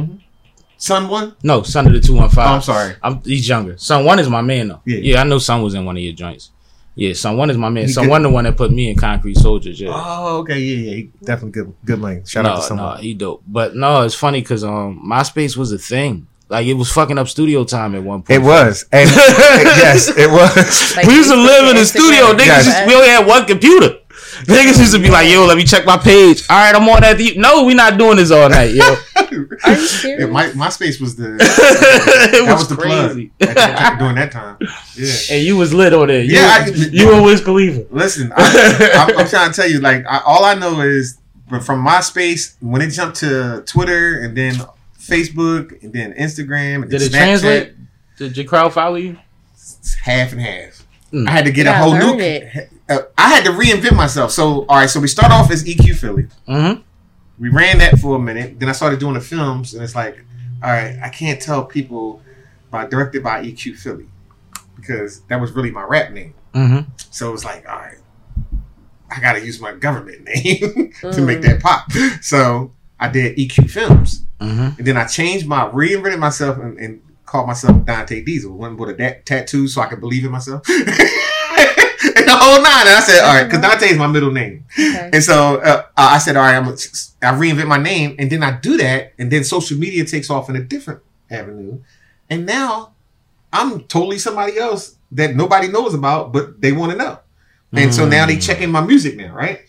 Son one. no Son of the two one Oh, five. I'm sorry. I'm he's younger. Son one is my man though. Yeah. Yeah, I know Son was in one of your joints. Yeah, Son one is my man. He Son good. one the one that put me in Concrete Soldiers. Yeah. Oh, okay, yeah, yeah. He definitely good. Good man. Shout out no, to no, someone. he dope. But no, it's funny because um, MySpace was a thing. Like it was fucking up studio time at one point. It was, and yes, it was. Like we used to live in and the studio. Niggas Yes. used, we only had one computer. Niggas used to be like, "Yo, let me check my page." All right, I'm on that. No, we not doing this all night, yo. Are you serious? Yeah, my MySpace was the it that was, was the crazy. plug at that- during that time. Yeah. and you was lit on there. You, Yeah, I- you and Wiz Khalifa. Listen, I, I'm, I'm trying to tell you, like, I, all I know is from MySpace when it jumped to Twitter and then Facebook and then Instagram and Did then it Snapchat, translate? Did your crowd follow you? it's half and half. Mm. I had to get a whole new. it. Uh, I had to reinvent myself. So, all right, so we start off as EQ Philly. Mm-hmm. We ran that for a minute. Then I started doing the films, and it's like, all right, I can't tell people by directed by EQ Philly because that was really my rap name. Mm-hmm. So it was like, all right, I got to use my government name to make Mm. that pop. So I did EQ Films, Mm-hmm. and then I changed my reinvented myself and, and called myself Dante Diesel. Went with a da- tattoo so I could believe in myself. and the whole nine. And I said, all right, because Dante is my middle name. Okay. And so uh, I said, all right, I'm gonna, I reinvent my name, and then I do that, and then social media takes off in a different avenue, and now I'm totally somebody else that nobody knows about, but they want to know, and so now they checking my music now, right?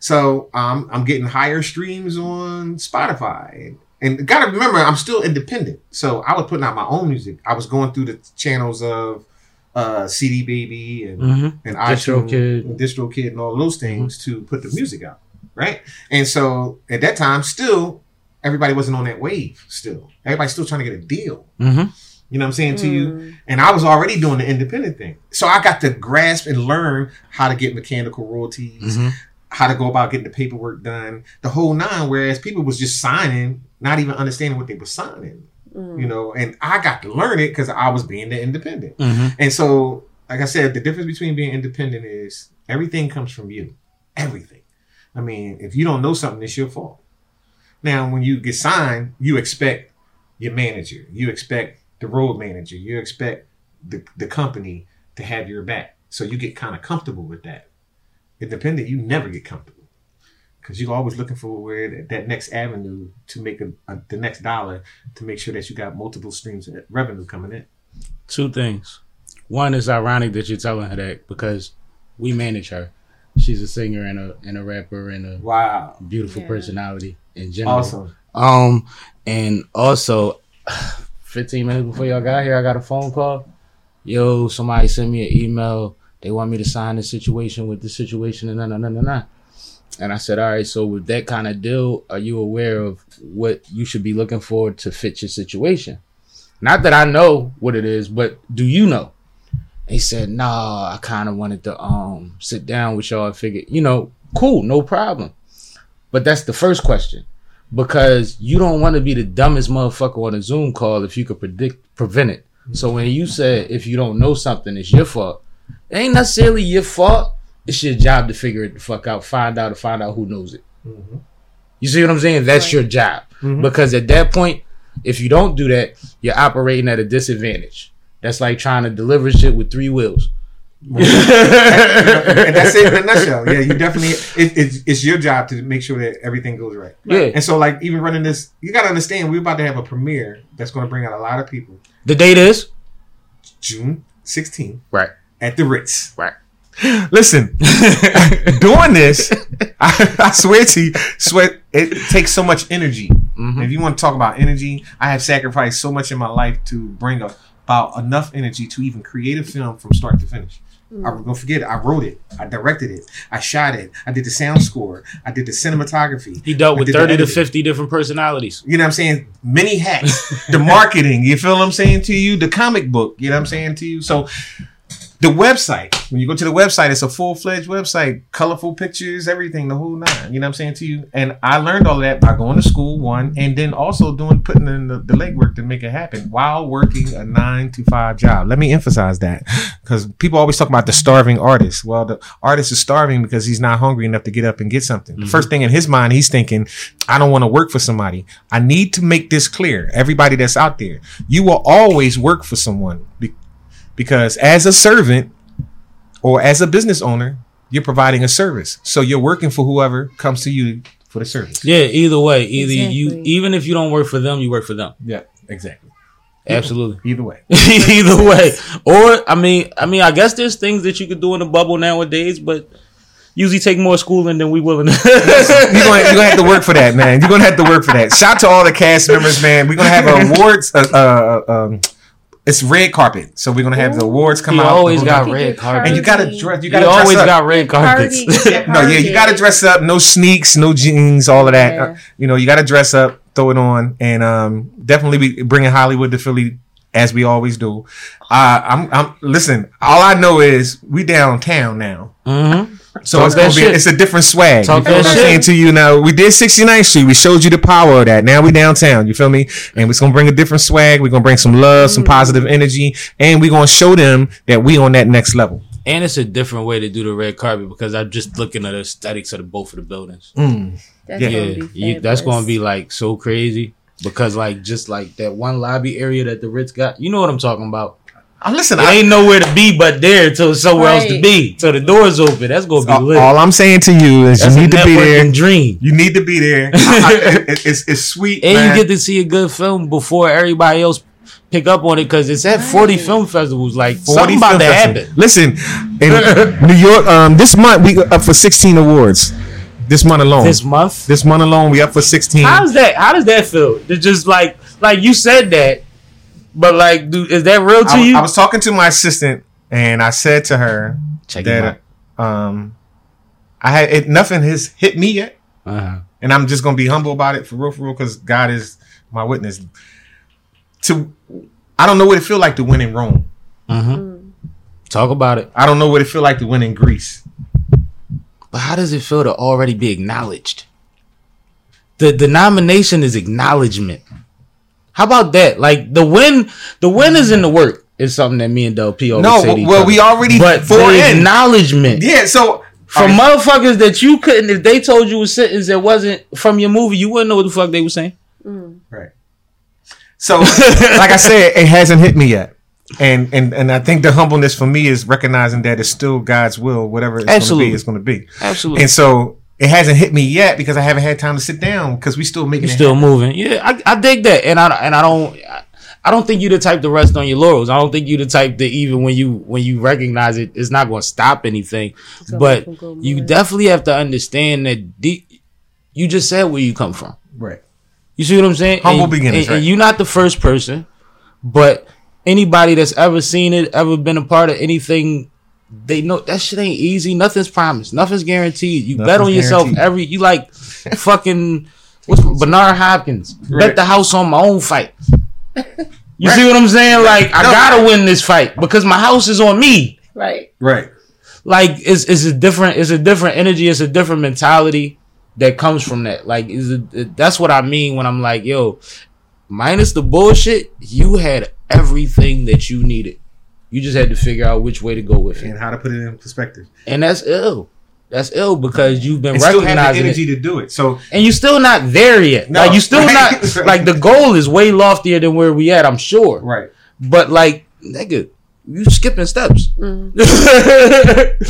So um, I'm getting higher streams on Spotify, and got to remember, I'm still independent, so I was putting out my own music. I was going through the channels of uh, CD Baby and Mhm. and Distro iTunes, Kid. and Distro Kid, and all those things to put the music out, right? And so at that time, still everybody wasn't on that wave. Still, everybody's still trying to get a deal. Mhm. You know what I'm saying to you? Mm. And I was already doing the independent thing, so I got to grasp and learn how to get mechanical royalties, Mhm. how to go about getting the paperwork done, the whole nine. Whereas people was just signing, not even understanding what they were signing. Mm. You know, and I got to learn it because I was being the independent. Mhm. And so, like I said, the difference between being independent is everything comes from you. Everything. I mean, if you don't know something, it's your fault. Now, when you get signed, you expect your manager, you expect the road manager, you expect the, the company to have your back. So you get kind of comfortable with that. Independent, you never get comfortable because you're always looking for where that, that next avenue to make a, a, the next dollar to make sure that you got multiple streams of revenue coming in. Two things. One is ironic that you're telling her that because we manage her. She's a singer and a and a rapper and a Wow. beautiful Yeah. personality in general. Awesome. Um, and also, 15 minutes before y'all got here, I got a phone call. Yo, somebody sent me an email. They want me to sign this situation with this situation and na na na na na. And I said, all right. So with that kind of deal, are you aware of what you should be looking for to fit your situation? Not that I know what it is, but do you know? He said, nah, I kind of wanted to um sit down with y'all and figure, you know, cool, no problem. But that's the first question because you don't want to be the dumbest motherfucker on a Zoom call if you could predict prevent it. So when you said if you don't know something, it's your fault. It ain't necessarily your fault. It's your job to figure it the fuck out, find out, to find out who knows it. Mm-hmm. You see what I'm saying? That's Right. your job. Mm-hmm. Because at that point, if you don't do that, you're operating at a disadvantage. That's like trying to deliver shit with three wheels. and that's it in a nutshell. Yeah, you definitely. It, it's, it's your job to make sure that everything goes right. Yeah. And so, like, even running this, you got to understand, we're about to have a premiere that's going to bring out a lot of people. The date is June 16th right. at the Ritz. Right. Listen, doing this, I, I swear to you, sweat. It takes so much energy. Mhm. If you want to talk about energy, I have sacrificed so much in my life to bring a, about enough energy to even create a film from start to finish. I'm gonna forget it. I wrote it. I directed it. I shot it. I did the sound score. I did the cinematography. He dealt with 30 to 50 different personalities. You know what I'm saying? Many hats. the marketing. You feel what I'm saying to you? The comic book. You know what I'm saying to you? So the website. When you go to the website, it's a full fledged website, colorful pictures, everything, the whole nine. You know what I'm saying to you? And I learned all of that by going to school, one, and then also doing putting in the, the legwork to make it happen while working a nine to five job. Let me emphasize that because people always talk about the starving artist. Well, the artist is starving because he's not hungry enough to get up and get something. The first mm-hmm. thing in his mind, he's thinking, I don't want to work for somebody. I need to make this clear. Everybody that's out there, you will always work for someone be- because as a servant or as a business owner, you're providing a service. So you're working for whoever comes to you for the service. Yeah, either way, either you even if you don't work for them, you work for them. Yeah, exactly. Absolutely. Either way. either way. Or I mean, I mean, I guess there's things that you could do in the bubble nowadays, but usually take more schooling than we willing to. You're gonna, you're gonna have to work for that, man. You're gonna have to work for that. Shout out to all the cast members, man. We're gonna have awards. Uh, uh, um, it's red carpet, so we're gonna have the awards come He out. always The- got red carpet. and you gotta dress. You You gotta dress always up. got red carpets. Party. no, yeah, you gotta dress up. No sneaks, no jeans, all of that. Yeah. Uh, you know, you gotta dress up, throw it on, and um, definitely be bringing Hollywood to Philly as we always do. Uh, I'm, I'm listen. All I know is we downtown now. hmm So Talk it's gonna be shit. it's a different swag. Talk you feel what I'm shit. saying to you now? We did 69th Street. We showed you the power of that. Now we downtown. You feel me? And we're gonna bring a different swag. We're gonna bring some love, some positive energy, and we're gonna show them that we on that next level. And it's a different way to do the red carpet because I'm just looking at the aesthetics of the, both of the buildings. Mm. That's Yeah, gonna be you, that's gonna be like so crazy because like just like that one lobby area that the Ritz got, you know what I'm talking about. I listen. It I, ain't nowhere to be but there till somewhere else to be. Till the doors open. That's gonna be all, lit. all I'm saying to you is That's you a need to be there. networking dream. You need to be there. I- I- it's it's sweet, And man. you get to see a good film before everybody else pick up on it because it's at 40 film festivals. Like 40 something about film to happen. Listen, in New York, um, this month we up for 16 awards. This month alone. This month. This, month. month alone, we up for 16. How's that? How does that feel? It's just like like you said that, but like, dude, is that real to I, you? I was talking to my assistant, and I said to her Check that um, I had it, nothing has hit me yet, Uh-huh. and I'm just gonna be humble about it for real, for real, because God is my witness. To I don't know what it feel like to win in Rome. Mm-hmm. Talk about it. I don't know what it feel like to win in Greece. But how does it feel to already be acknowledged? The the nomination is acknowledgement. How about that? Like the win, the win is in the work. Is something that me and Del P always No, say each well, we already but four the acknowledgement Yeah, so from Alright. motherfuckers that you couldn't. If they told you a sentence that wasn't from your movie, you wouldn't know what the fuck they were saying. Mm. Right. So, like I said, it hasn't hit me yet, and and and I think the humbleness for me is recognizing that it's still God's will, whatever it's going to be, it's going to be. Absolutely. And so it hasn't hit me yet because I haven't had time to sit down because we still making You're still happen. moving. Yeah, I, I dig that, and I and I don't. I, I don't think you the type to rest on your laurels. I don't think you the type that even when you when you recognize it, it's not going to stop anything. gonna But make 'em go you definitely have to understand that de- you just said where you come from. right. You see what I'm saying? Humble and, beginnings, And, right. and you're not the first person, but anybody that's ever seen it, ever been a part of anything, they know that shit ain't easy. Nothing's promised. Nothing's guaranteed. You bet on yourself guaranteed. every. You like fucking what's Bernard Hopkins. Right. Bet the house on my own fight. You Right. see what I'm saying? Like I No. gotta win this fight because my house is on me Right. Right. like it's it's a different it's a different energy it's a different mentality that comes from that like is it, that's what i mean when i'm like yo minus the bullshit you had everything that you needed you just had to figure out which way to go with it And how to put it in perspective. and that's ill that's ill because you've been And still have the recognizing energy it to do it. So and you're still not there yet No, like you still right, not like the goal is way loftier than where we at i'm sure right. but like nigga you skipping steps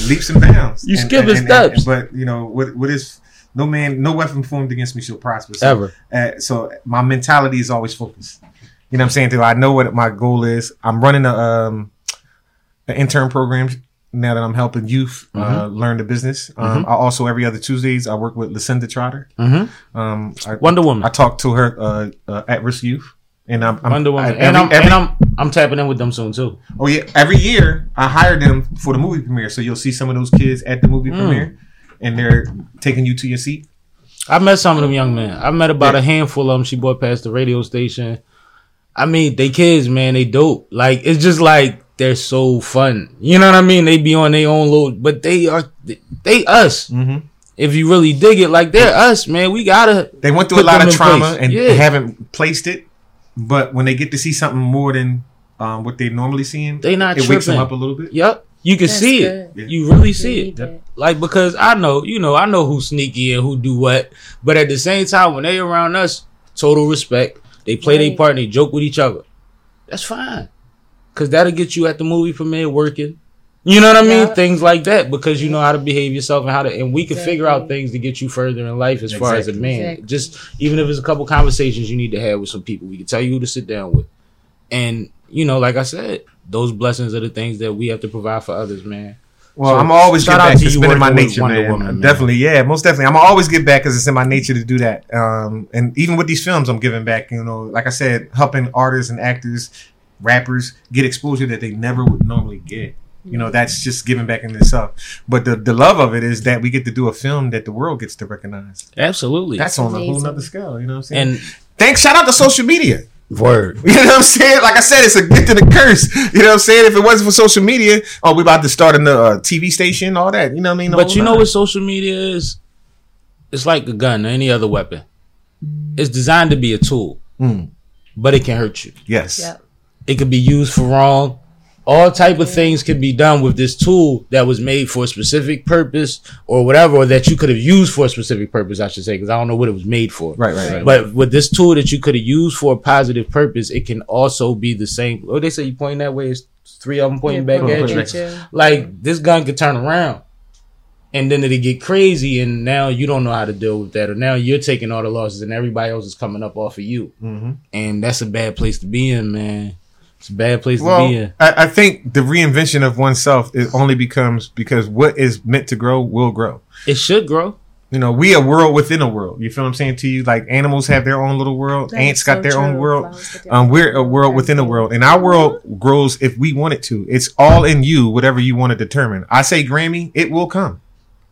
Leaps and bounds. You And- skipping and- steps. but you know what? What is no man, no weapon formed against me shall prosper. So, Ever. Uh, so my mentality is always focused. You know what I'm saying? Till I know what my goal is. I'm running a um intern program now that I'm helping youth uh, Mm-hmm. learn the business. Um, I also every other Tuesdays I work with Lucinda Trotter. Mhm. Um, I, Wonder Woman. I talk to her uh, uh, at risk youth, and I'm, I'm Wonder Woman. I- and, I'm, every- and I'm I'm tapping in with them soon too. Oh yeah, every year I hire them for the movie premiere, so you'll see some of those kids at the movie Hmm. premiere, and they're taking you to your seat. I met some of them young men. I met about Yeah. a handful of them. She brought past the radio station. I mean, they kids, man. They dope. Like it's just like they're so fun. You know what I mean? They be on their own little, but they are they us. Mm-hmm. If you really dig it, like they're us, man. We gotta. They went through a lot of trauma place. and Yeah. haven't placed it, but when they get to see something more than um, what they're normally seeing, They not it wakes them up a little bit. Yep, you can That's see good. it. You really see We it. need that. Like because I know, you know, I know who's sneaky and who do what. But at the same time, when they around us, total respect. They play their part and they joke with each other. That's fine. Cause that'll get you at the movie premiere working. You know what I mean? Yeah. Things like that because you know how to behave yourself and how to and we can figure out things to get you further in life as far as a man. Exactly. Just even if it's a couple conversations you need to have with some people, we can tell you who to sit down with. And you know, like I said, those blessings are the things that we have to provide for others, man. Well, So, I'm always shout get out back. to It's you been in my nature, man. Woman, man. Definitely, yeah, most definitely. I'm always give back because it's in my nature to do that. Um, and even with these films, I'm giving back. You know, like I said, helping artists and actors, rappers get exposure that they never would normally get. You know, that's just giving back in itself. But the the love of it is that we get to do a film that the world gets to recognize. Absolutely. That's on a whole nother scale. You know what I'm saying? and thanks, shout out to social media. word. You know what I'm saying? Like I said, it's a gift and a curse. You know what I'm saying? If it wasn't for social media, oh, we about to start a uh, TV station, all that. You know what I mean? The But whole you know nine. what social media is? It's like a gun or any other weapon. It's designed to be a tool, Mm. but it can hurt you. Yes. Yep. It could be used for wrong, all type of things can be done with this tool that was made for a specific purpose or whatever, or that you could have used for a specific purpose. I should say, because I don't know what it was made for. Right, right, right. But with this tool that you could have used for a positive purpose, it can also be the same. Oh, they say you pointing that way. It's three of them pointing back Yeah, at you. at you. Like this gun could turn around, and then it'll get crazy, and now you don't know how to deal with that, or now you're taking all the losses, and everybody else is coming up off of you, Mhm. and that's a bad place to be in, man. It's a bad place to be in. I, I think the reinvention of oneself it only becomes because what is meant to grow will grow. It should grow. You know, we a world within a world. You feel what I'm saying to you? Like animals have their own little world. That Ants got so their own world. Flowers got their Um, we're a world. world within a world, and our world grows if we want it to. It's all in you, whatever you want to determine. I say Grammy, it will come.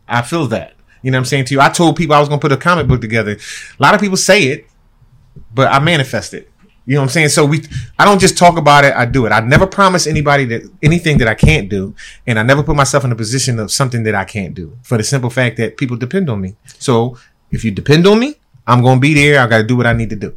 I feel that. You know what I'm saying to you? I told people I was going to put a comic book together. A lot of people say it, but I manifest it. You know what I'm saying? So we, I don't just talk about it. I do it. I never promise anybody that anything that I can't do, and I never put myself in a position of something that I can't do. For the simple fact that people depend on me. So if you depend on me, I'm going to be there. I got to do what I need to do.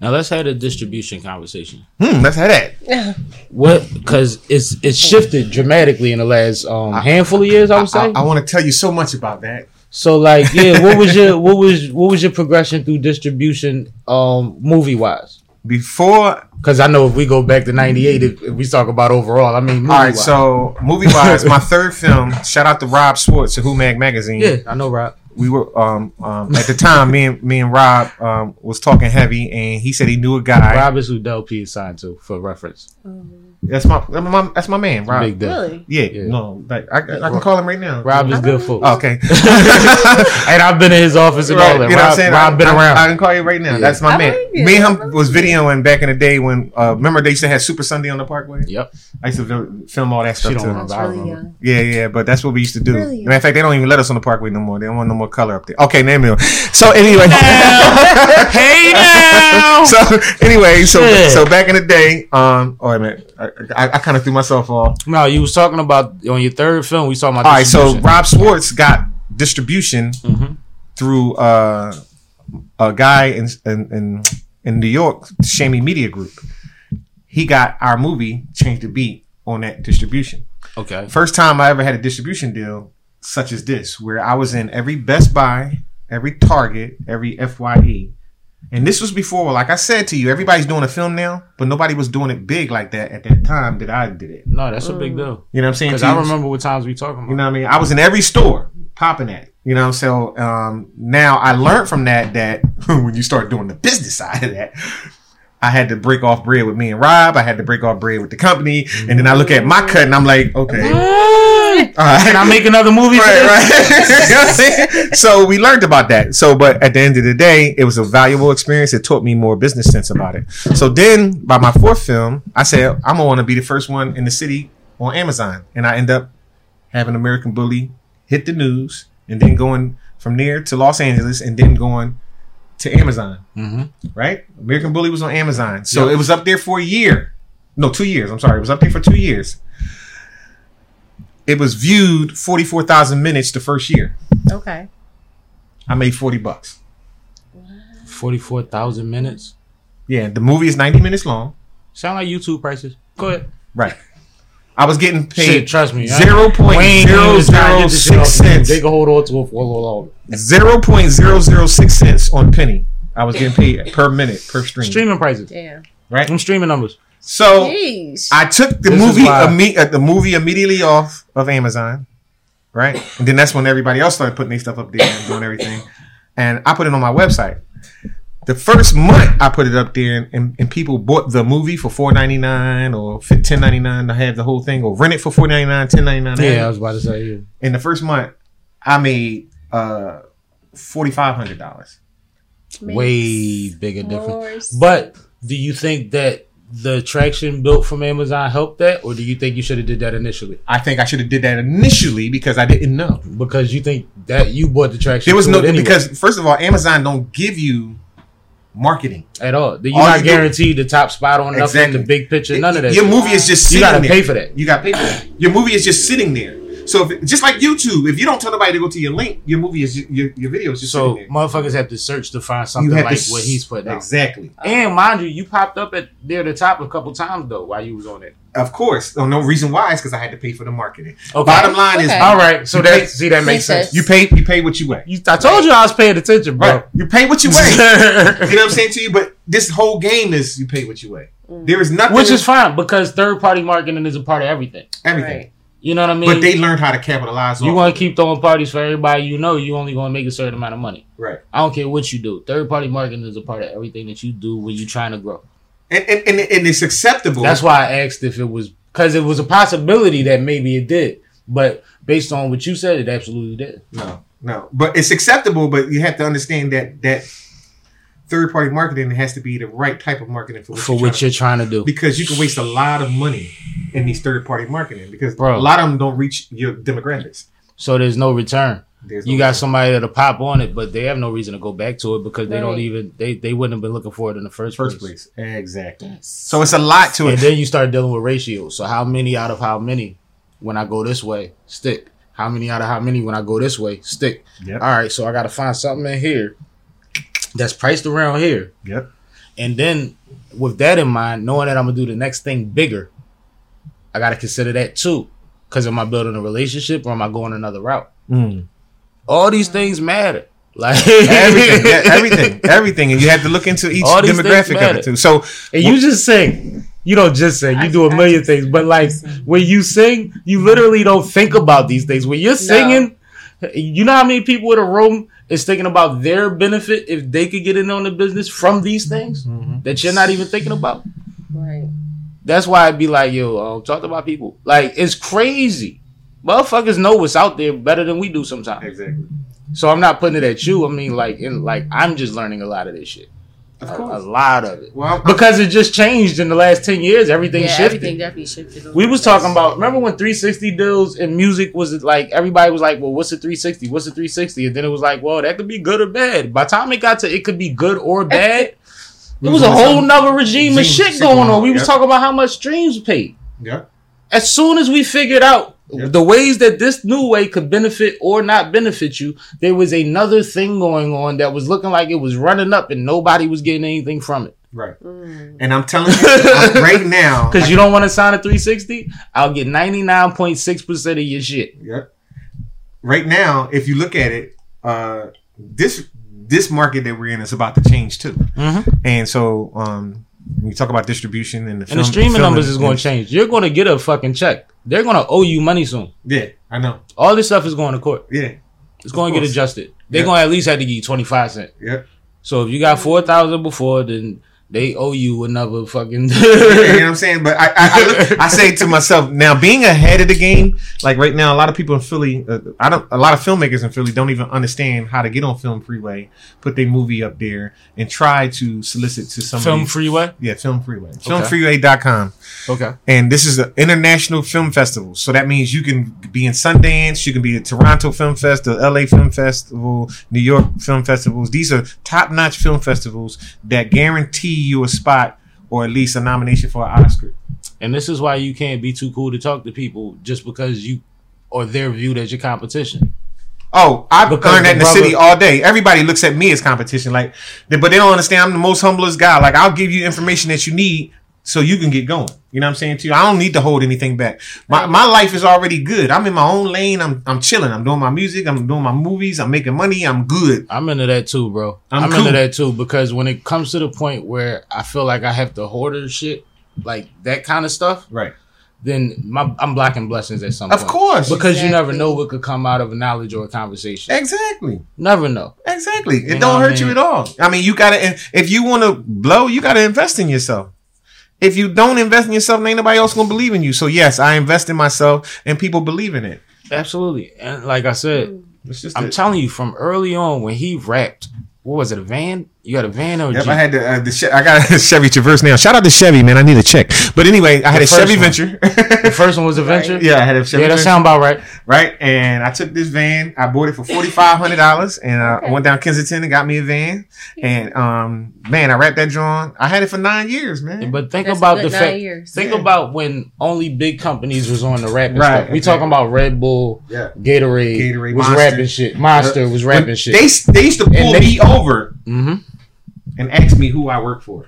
Now let's have a distribution conversation. Hmm, let's have that. Yeah. What? Because it's it's shifted dramatically in the last um, handful of years. I would say. I, want to tell you so much about that. so like, yeah, what was your what was what was your progression through distribution, um, movie wise? Before, Because I know if we go back to '98, if, if we talk about overall, I mean, all right, movie-wise. so movie wise, my third film. Shout out to Rob Schwartz of Who Mag Magazine. yeah, I know, Rob. we were um, um at the time. Me and me and Rob um was talking heavy, and he said he knew a guy. Rob is who Del P is signed to for reference. That's my, that's my that's my man, Rob. Big Really? Yeah, Yeah. no, like I, I can call him right now. Rob is good folks. Oh, okay. and I've been in his office and Right, all that. you know what I'm saying? Rob I, been I- around. I, can call you right now. Yeah. That's my I man. believe you. Me and him was videoing back in the day when uh remember they used to have Super Sunday on the Parkway. yep. I used to fil- film all that She stuff don't too. remember. I I was really remember. young. Yeah, yeah, but that's what we used to do. Really? Matter of fact, they don't even let us on the Parkway no more. They don't want no more color up there. Okay, name it. So anyway, hey now. so anyway, so Shit. so back in the day, um, oh man, I, I, I kind of threw myself off. no, you was talking about on your third film. We talking about. All right, so. Rob Swartz got distribution Mhm. through uh, a guy in, in in in New York, Shamey Media Group. He got our movie changed the beat on that distribution. Okay. First time I ever had a distribution deal such as this, where I was in every Best Buy, every Target, every Fye. And this was before, like I said to you, everybody's doing a film now, but nobody was doing it big like that at that time that I did it. No, that's a big deal. You know what I'm saying? Because to I remember what times we talking about. You know what I mean? I was in every store popping at. it, You know, so um, now I learned from that that when you start doing the business side of that, I had to break off bread with me and Rob. I had to break off bread with the company, and then I look at my cut and I'm like, okay, all right. Can I make another movie? for Right, right. You know what I'm saying? so we learned about that. So, but at the end of the day, it was a valuable experience. It taught me more business sense about it. So then, by my fourth film, I said I'm gonna want to be the first one in the city on Amazon, and I end up having American Bully hit the news, and then going from there to Los Angeles, and then going to Amazon. Mhm. Right? American Bully was on Amazon, so Yep. it was up there for a year. No, two years. I'm sorry, it was up there for two years. It was viewed 44,000 minutes the first year. Okay. I made 40 bucks. Forty-four thousand minutes. Yeah, the movie is 90 minutes long. Sound like YouTube prices. Go ahead. Right. I was getting Shit, paid trust me. zero point Wayne zero is zero get this shit off six cents. They can hold on to it for a little longer. Zero point zero zero six cents on penny. I was getting paid per minute per stream. Streaming prices. Damn. Right. Them streaming numbers. So Jeez. I took the This movie why- imme- uh, the movie immediately off of Amazon, right? And then that's when everybody else started putting their stuff up there and doing everything. And I put it on my website. The first month I put it up there, and, and, and people bought the movie for four ninety nine or ten ninety nine to have the whole thing, or rent it for four ninety nine, ten ninety nine. Yeah, I was about to say. Yeah. In the first month, I made uh forty five hundred dollars. Way bigger difference. But do you think that the traction built from Amazon helped that, or do you think you should have did that initially? I think I should have did that initially because I didn't know. Because you think that you bought the traction. There was no anyway, because first of all, Amazon don't give you marketing. at all. You're all not you do- guaranteed the top spot on nothing, Exactly. the big picture, none of that. Your shit. movie is just You gotta there. pay for that. You got to pay for that. Your movie is just sitting there. So if, just like YouTube, if you don't tell nobody to go to your link, your movie is your your video is just So there. motherfuckers have to search to find something like to what he's putting out. exactly. And mind you, you popped up at near the top a couple times though while you was on it. Of course. Oh, no reason why is because I had to pay for the marketing. Okay. Bottom line is, All right, so that pay- see that makes Makes sense. sense. you pay you pay what you weigh. You, I told you I was paying attention, bro. Right. You pay what you weigh. you know what I'm saying to you? But this whole game is you pay what you weigh. Mm. There is nothing Which is fine because third party marketing is a part of everything. everything. Right. You know what I mean? But they learned how to capitalize you want to keep throwing parties for everybody you know. You only going to make a certain amount of money. right. I don't care what you do. Third party marketing is a part of everything that you do when you're trying to grow. And, and, and, and it's acceptable. That's why I asked if it was because it was a possibility that maybe it did, but based on what you said, it absolutely did. No, no. But it's acceptable, but you have to understand that that third party marketing has to be the right type of marketing for what, For you're, what trying to- you're trying to do, because you can waste a lot of money in these third party marketing because Bro. a lot of them don't reach your demographics. so there's no return. There's You no got reason. somebody that'll pop on it, but they have no reason to go back to it because they don't even they they wouldn't have been looking for it in the first, first place. place. Exactly. So it's a lot to And it. And then you start dealing with ratios. So how many out of how many when I go this way stick? How many out of how many when I go this way stick? Yep. All right, so I got to find something in here that's priced around here, Yep. and then with that in mind, knowing that I'm gonna do the next thing bigger, I got to consider that too. Because am I building a relationship or am I going another route? Hmm. All these things matter. Like everything, everything, everything, and you have to look into each All demographic of it too. So And you just sing. You don't just sing. You I- do a I million just- things. But like when you sing, you literally don't think about these things. When you're singing, you know how many people in a room is thinking about their benefit if they could get in on the business from these things that you're not even thinking about. Right. That's why I'd be like, yo, um, talk to my people. Like it's crazy. Motherfuckers know what's out there better than we do sometimes. exactly, So I'm not putting it at you. I mean, like, in like I'm just learning a lot of this shit. Of A, a lot of it. Well, Because it just changed in the last ten years. Everything Yeah, shifted. everything definitely shifted. We was the talking about. Remember when 360 deals in music was like everybody was like, "Well, what's a 360? What's a 360?" And then it was like, "Well, that could be good or bad." By the time it got to it could be good or bad, it was a whole nother regime of shit shit going going on. on, We was talking about how much streams paid. yeah. As soon as we figured out Yep. the ways that this new way could benefit or not benefit you, there was another thing going on that was looking like it was running up, and nobody was getting anything from it. Right. Mm. And I'm telling you right now, Because you don't want to sign a 360, I'll get 99.6% of your shit. Yep. Right now, if you look at it, uh, this this market that we're in is about to change too. Mhm. And so, um, when you talk about distribution and the, And the streaming film numbers is going to change. You're going to get a fucking check. They're going to owe you money soon. Yeah, I know. All this stuff is going to court. Yeah, It's going to get adjusted. They're Yeah. going to at least have to give you 25 cent. yeah. So if you got 4,000 before, then they owe you another fucking. you know what I'm saying? But I, I, I, look- I say to myself now, being ahead of the game, like right now, a lot of people in Philly, uh, I don't, a lot of filmmakers in Philly don't even understand how to get on Film Freeway, put their movie up there, and try to solicit to some Film freeway? yeah, Film Freeway, filmfreeway.com. Okay. And this is the international film festival. So that means you can be in Sundance, you can be at Toronto Film Fest, the LA Film Festival, New York Film Festivals. These are top notch film festivals that guarantee you a spot or at least a nomination for an Oscar. And this is why you can't be too cool to talk to people just because you or they're viewed as your competition. Oh, I've Because learned that in the the brother- city all day. Everybody looks at me as competition, like, but they don't understand I'm the most humblest guy. Like, I'll give you information that you need so you can get going. You know what I'm saying to you? I don't need to hold anything back. My my life is already good. I'm in my own lane. I'm I'm chilling. I'm doing my music. I'm doing my movies. I'm making money. I'm good. I'm into that too, bro. I'm I'm, cool. into that too because when it comes to the point where I feel like I have to hoarder shit, like that kind of stuff, Right. then my, I'm blocking blessings at some Of point. course. Because you never know what could come out of a knowledge or a conversation. Exactly. Never know. Exactly. It You don't what I hurt you at all. I mean, you gotta. If you want to blow, you gotta invest in yourself. If you don't invest in yourself, ain't nobody else gonna believe in you. So yes, I invest in myself, and people believe in it. Absolutely. And like I said, It's just. I'm a- telling you from early on when he wrapped, what was it, a van? You got a van or a Yep, Jeep? I had the, uh, the che- I got a Chevy Traverse now. Shout out to Chevy, man. I need a check. But anyway, I had a Chevy first Venture. the first one was a venture? yeah, I had a Chevy Yeah, that Venture. sound about right. right? And I took this van. I bought it for forty five hundred dollars, and uh, I went down Kensington and got me a van. And um, man, I wrapped that drawing. I had it for nine years, man. But think That's about the fact. years. Think Yeah. about when only big companies was on the wrapping Right, stuff. We exactly. talking about Red Bull, Yeah. Gatorade, Gatorade, was Monster. wrapping shit. Monster was When wrapping shit. They they used to pull they- me over hmm and ask me who I work for.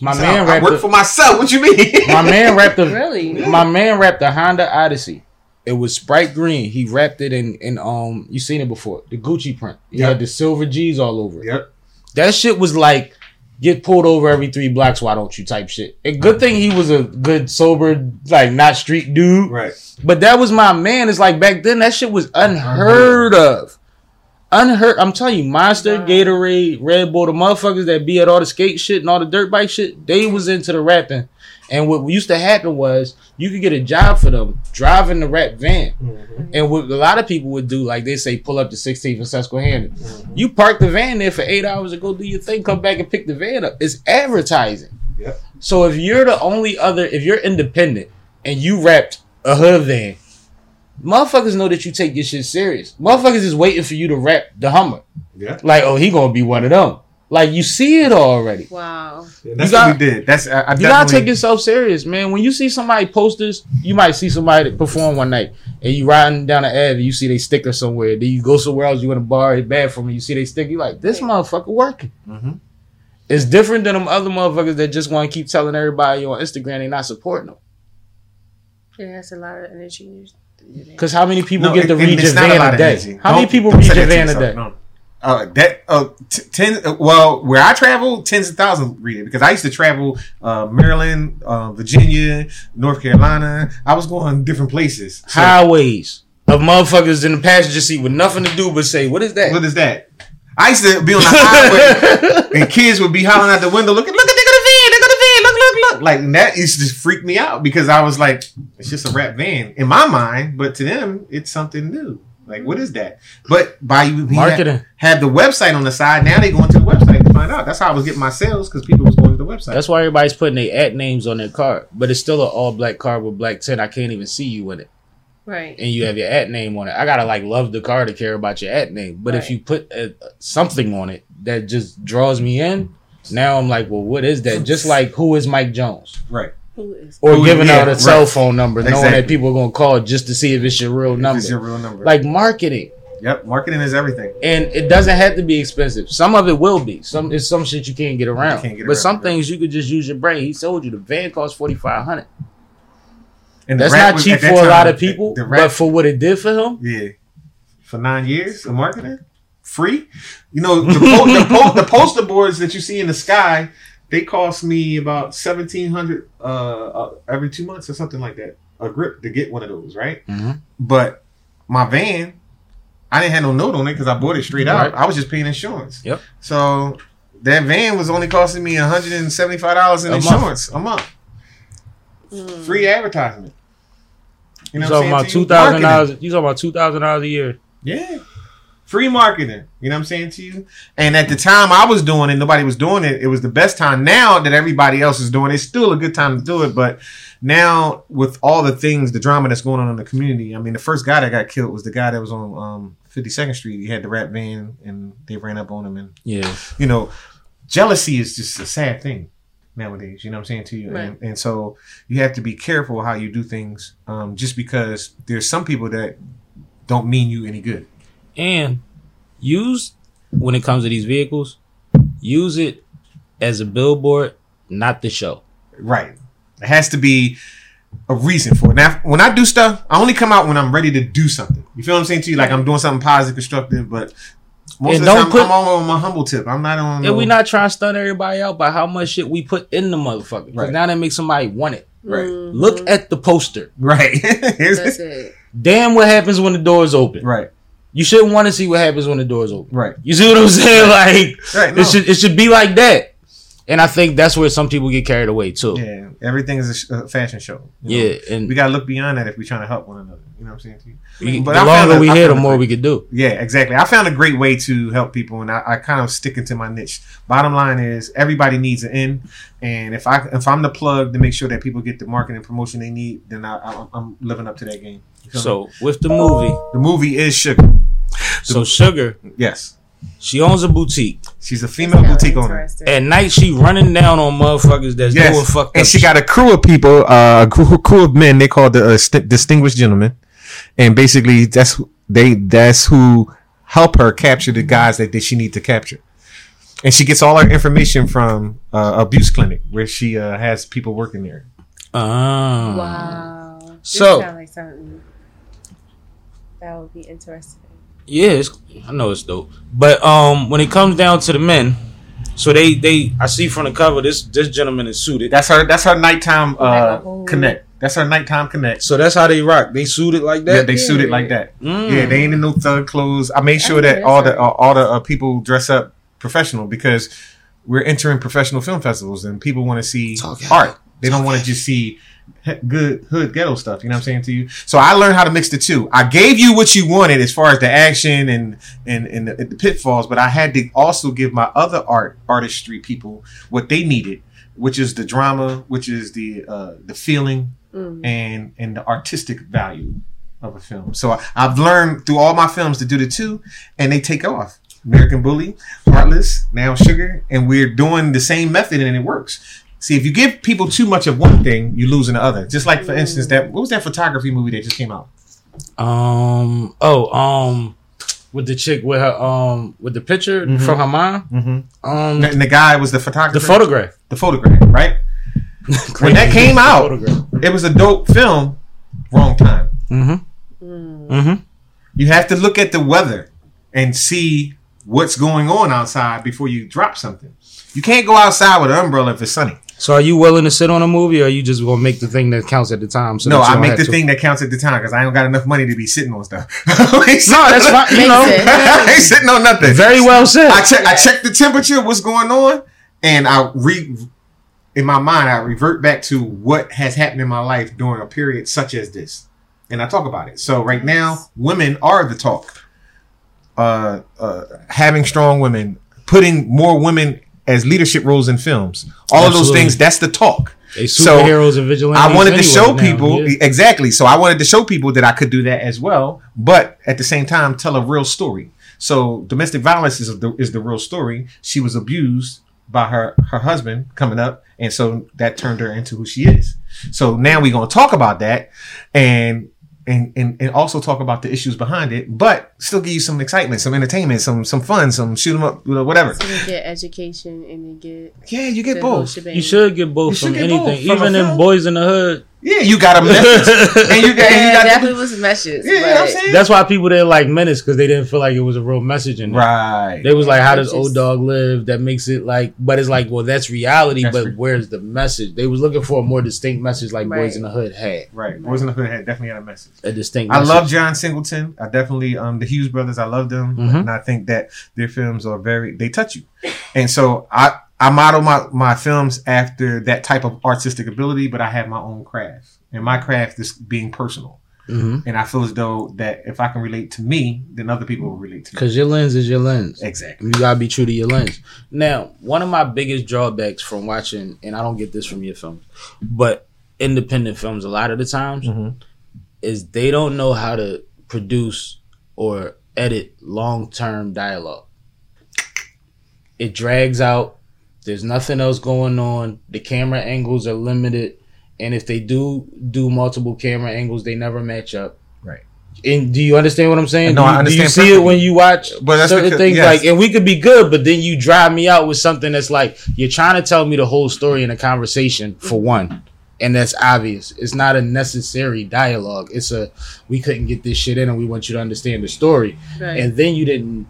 My So man I rapped. work a- for myself. What you mean? my man wrapped a Really? My man wrapped a Honda Odyssey. It was Sprite Green. He wrapped it in in um. You seen it before? The Gucci print. He Yep. had the silver G's all over it. yep. That shit was like get pulled over every three blocks. Why don't you type shit? A good thing he was a good sober, like not street dude. Right. But that was my man. It's like back then that shit was unheard of. Unheard. I'm telling you, Monster, Wow. Gatorade, Red Bull, the motherfuckers that be at all the skate shit and all the dirt bike shit, they was into the wrapping. And what used to happen was you could get a job for them driving the wrap van. Mm-hmm. And what a lot of people would do, like they say, pull up to 16th and Susquehanna. Mm-hmm. You park the van there for eight hours and go do your thing, come back and pick the van up. It's advertising. Yep. So if you're the only other, if you're independent and you wrapped a hood van, motherfuckers know that you take your shit serious. Motherfuckers is waiting for you to wrap the Hummer. Yeah. Like, oh, he gonna be one of them. Like you see it already. Wow. Yeah, that's You got- what we did. That's I, I You gotta take yourself serious, man. When you see somebody posters, you might see somebody perform one night, and you riding down the Ave, you see they sticker somewhere. Then you go somewhere else, you in a bar, it's bad for me. You see they sticker, you like this motherfucker working. Mhm. It's different than them other motherfuckers that just want to keep telling everybody on Instagram they not supporting them. Yeah, that's a lot of energy. Because how many people No, get to it- read your a van lot a day? energy. How many Don't- people don't read say that to van a day? no. Uh, that uh, t- ten. Uh, well, where I travel, tens of thousands read it because I used to travel uh, Maryland, uh, Virginia, North Carolina. I was going different places. So, Highways of motherfuckers in the passenger seat with nothing to do but say, "What is that?" what is that? I used to be on the highway and kids would be hollering out the window, looking, look at got a van, they got a van, look, look, look. Like and that used to freak me out because I was like, it's just a wrap van in my mind, but to them, it's something new. Like, what is that? But by you we Marketing. had, had the website on the side, now they going to the website to find out. That's how I was getting my sales because people was going to the website. That's why everybody's putting their at names on their card, but it's still an all black card with black tint. I can't even see you in it. Right. and you have your at name on it. I gotta like love the car to care about your at name. But if you put uh, something on it that just draws me in, now I'm like, well, what is that? Just like who is Mike Jones, right. Who is? or Who- giving yeah, out a right. cell phone number, knowing that people are gonna call just to see if it's your real number. It's your real number. like marketing, yep, marketing is everything. and it doesn't have to be expensive. Some of it will be. Some it's some shit you can't get around. can't get but around, some right. things you could just use your brain. He told you the van costs forty five hundred. And That's not was- cheap at for that a lot of people, The but for what it did for him, yeah, for nine years of marketing, free. You know, the, po- the, po- the poster boards that you see in the sky, they cost me about seventeen hundred uh, uh, every two months or something like that. A grip to get one of those, right? Mhm. But my van, I didn't have no note on it because I bought it straight out. Right. I was just paying insurance. Yep. So that van was only costing me one hundred and seventy five dollars in A month. insurance a month. Mm. Free advertisement. you what talking I'm about saying to you? two thousand dollars. You talking about two thousand dollars a year. Yeah. Free marketing. You know what I'm saying to you? And at the time I was doing it, nobody was doing it. It was the best time. Now that everybody else is doing it, it's still a good time to do it. But now with all the things, the drama that's going on in the community, I mean, the first guy that got killed was the guy that was on um, 52nd Street. He had the wrap van and they ran up on him. And, Yeah. you know, jealousy is just a sad thing nowadays. You know what I'm saying to you? Right. And, and so you have to be careful how you do things um, just because there's some people that don't mean you any good. And use when it comes to these vehicles use it as a billboard not the show Right. It has to be a reason for it. Now, when I do stuff, I only come out when I'm ready to do something. You feel what I'm saying to you? Like I'm doing something positive, constructive, but most And of the don't time put- I'm on my humble tip. I'm not on. and no- we not trying to stun everybody out by how much shit we put in the motherfucker 'Cause Right. now that makes somebody want it Right. Mhm. look at the poster right. That's it. damn what happens when the doors open right. You shouldn't want to see what happens when the doors open Right. you see what i'm saying like Right. No. it should it should be like that and i think that's where some people get carried away too yeah. Everything is a, sh- a fashion show. you know? yeah and We gotta look beyond that if we're trying to help one another. You know what I'm saying to you? But the I longer a- we here the more great- we could do Yeah, exactly. I found a great way to help people, and I, I kind of stick into my niche. Bottom line is, everybody needs an end, and if I if I'm the plug to make sure that people get the marketing promotion they need, then I, I, I'm living up to that game. You feel me? so with the movie the movie is Sugar. so sugar Yes, she owns a boutique she's a female boutique owner. At night, she running down on motherfuckers that's doing fucked and up she shit. got a crew of people, uh, a crew, crew of men. They call the uh, st- distinguished gentlemen, and basically that's who- they that's who help her capture the guys that, that she need to capture. and she gets all her information from uh, abuse clinic where she uh, has people working there. Ah. Wow. This So- sound like something that would be interesting. Yeah, it's, I know it's dope. But um, when it comes down to the men, so they they I see from the cover this this gentleman is suited. That's her. That's her nighttime uh, Like a whole- connect. That's her nighttime connect. So that's how they rock. They suited like that. Yeah, that. they suit it like that. Mm. Yeah, they ain't in no thug clothes. I made sure Okay, that all the uh, all the uh, people dress up professional because we're entering professional film festivals and people want to see Talk art. They don't want to just see he- good hood ghetto stuff. You know what I'm saying to you? So I learned how to mix the two. I gave you what you wanted as far as the action and and and the, the pitfalls, but I had to also give my other art artistry people what they needed, which is the drama, which is the uh, the feeling Mm. and and the artistic value of a film. So I, I've learned through all my films to do the two, and they take off. American Bully, Heartless, now Sugar, and we're doing the same method, and it works. See, if you give people too much of one thing, you lose in the other. Just like, for instance, that what was that photography movie that just came out? Um. Oh. Um. With the chick with her um with the picture Mhm. from her mom. Mm-hmm. Um. And the guy was the photographer. The photograph. The photograph, right? when that came out, it was a dope film. Wrong time. Mm-hmm. Mm. Mm-hmm. You have to look at the weather and see what's going on outside before you drop something. You can't go outside with an umbrella if it's sunny. So are you willing to sit on a movie, or are you just gonna make the thing that counts at the time? So no, I make the to- thing that counts at the time because I don't got enough money to be sitting on stuff. no, No, that's fine. You know. I ain't sitting on nothing. very well said. I check. I check the temperature, what's going on, and I re. In my mind, I revert back to what has happened in my life during a period such as this, and I talk about it. So right now, women are the talk. Uh, uh, having strong women, putting more women as leadership roles in films, all of those things. That's the talk. They So, superheroes and vigilantes. I wanted to anyway show now, people yeah. exactly. So I wanted to show people that I could do that as well, but at the same time tell a real story. So domestic violence is the is the real story. She was abused by her her husband coming up, and so that turned her into who she is. So now we're gonna talk about that, and and and, and also talk about the issues behind it, but still give you some excitement, some entertainment, some some fun, some shoot 'em up, you know, whatever. So you get education and you get Yeah, you get both. You should get both You from get anything, both from even in. Boys in the Hood. Yeah, you got a message, and you got and you got definitely was messages. yeah, you know what I'm saying. That's why people didn't like Menace because they didn't feel like it was a real message in it. Right. They was like, "How does It's old dog live?" That makes it like, but it's like, well, that's reality. That's but re- where's the message? They was looking for a more distinct message, like Right. Boys in the Hood had Right. Boys in the Hood had definitely had a message. a distinct. I message. love John Singleton. I definitely um the Hughes brothers. I love them, Mhm. and I think that their films are very they touch you. And so I I model my my films after that type of artistic ability, but I have my own craft, and my craft is being personal. Mhm. And I feel as though that if I can relate to me, then other people will relate to me. Cause your lens is your lens. Exactly. You gotta be true to your lens. Now, one of my biggest drawbacks from watching, and I don't get this from your films, but independent films a lot of the times Mhm. is they don't know how to produce or edit long term dialogue. It drags out. There's nothing else going on. The camera angles are limited, and if they do do multiple camera angles, they never match up. Right. And do you understand what I'm saying? No, do I you, understand Do you see it when you watch But that's certain because- things yes. like, and we could be good, but then you drive me out with something that's like you're trying to tell me the whole story in a conversation for one, and that's obvious. It's not a necessary dialogue. It's a we couldn't get this shit in, and we want you to understand the story, Right. and then you didn't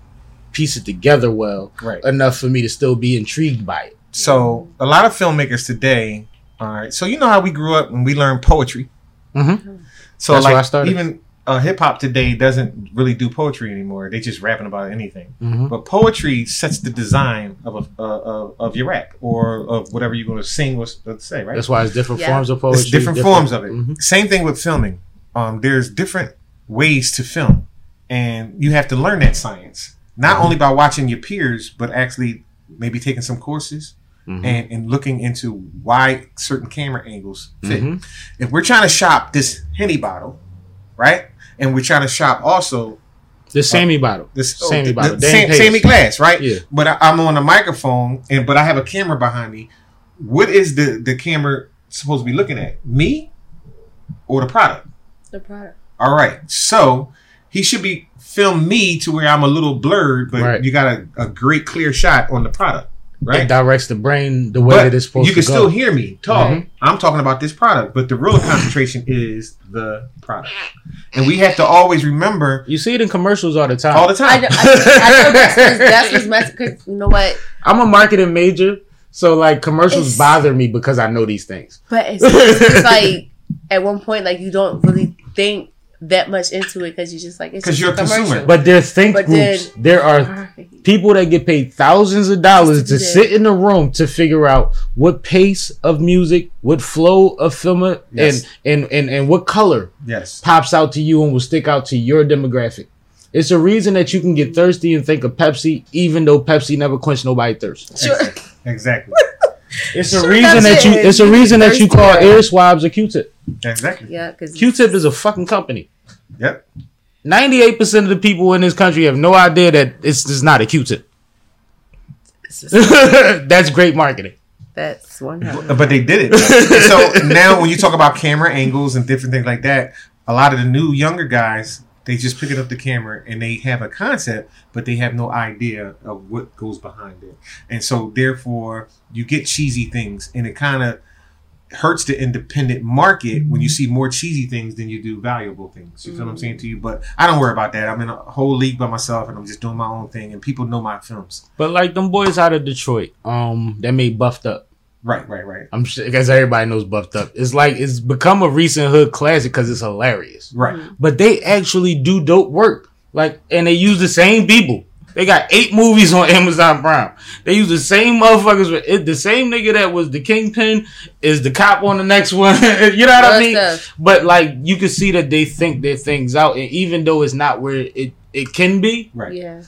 piece it together well Right. enough for me to still be intrigued by it. So a lot of filmmakers today. All right. So you know how we grew up and we learned poetry. Mm-hmm. So That's where I like started. even uh, hip hop today doesn't really do poetry anymore. They just rapping about anything. Mm-hmm. But poetry sets the design of a, uh, of, of your rap or of whatever you're going to sing or s- say. Right. That's why it's different Yeah. forms of poetry. it's different, forms of it. Mhm. Same thing with filming. Um, there's different ways to film, and you have to learn that science not Mm-hmm. only by watching your peers, but actually maybe taking some courses. Mhm. And, and looking into why certain camera angles fit. Mhm. If we're trying to shop this henny bottle, right, and we're trying to shop also The Sammy bottle. this Sammy the- bottle. the Dan Sam- Sammy glass, right? Yeah. But I, I'm on a microphone, and but I have a camera behind me. What is the the camera supposed to be looking at? Me or the product? the product. All right. So he should be film me to where I'm a little blurred, but Right. you got a, a great clear shot on the product. right? It directs the brain the way but that it's supposed you can to go. still hear me talk. Mhm. I'm talking about this product, but the real concentration is the product, and we have to always remember you see it in commercials all the time. all the I time. know, I, I know that's what's, that's what's messing. Cause you know what? I'm a marketing major, so like commercials It's- bother me because I know these things. But it's, it's like at one point, like you don't really think that much into it because you're just like it's 'Cause just you're a consumer. But there's think But groups. then- there are people that get paid thousands of dollars to to sit in a room to figure out what pace of music, what flow of film, Yes. and, and and and what color yes, pops out to you and will stick out to your demographic. It's a reason that you can get thirsty and think of Pepsi, even though Pepsi never quenched nobody's thirst. Sure. exactly, It's a Sure reason does that you. It's a reason that you call air swabs a Q-tip. exactly. Yeah, because Q-tip is a fucking company. Yep. Ninety-eight percent of the people in this country have no idea that it's just not a Q-tip. That's great marketing. that's one. hundred. But they did it. So now, when you talk about camera angles and different things like that, a lot of the new younger guys they just pick it up the camera and they have a concept, but they have no idea of what goes behind it. And so, therefore, you get cheesy things, and it kind of hurts the independent market when you mm-hmm. see more cheesy things than you do valuable things. You feel what I'm saying to mm-hmm. you? But I don't worry about that. I'm in a whole league by myself, and I'm just doing my own thing, and people know my films. But like them boys out of Detroit, um, that made buffed up. Right, right, right, I'm sure because everybody knows buffed up. It's like it's become a recent hood classic because it's hilarious. right. Mm-hmm. But they actually do dope work. Like, and they use the same people. They got eight movies on Amazon Prime. They use the same motherfuckers. With it, the same nigga that was the kingpin is the cop on the next one. you know what I mean? stuff. But like, you can see that they think their things out, and even though it's not where it it can be, Right. Yeah.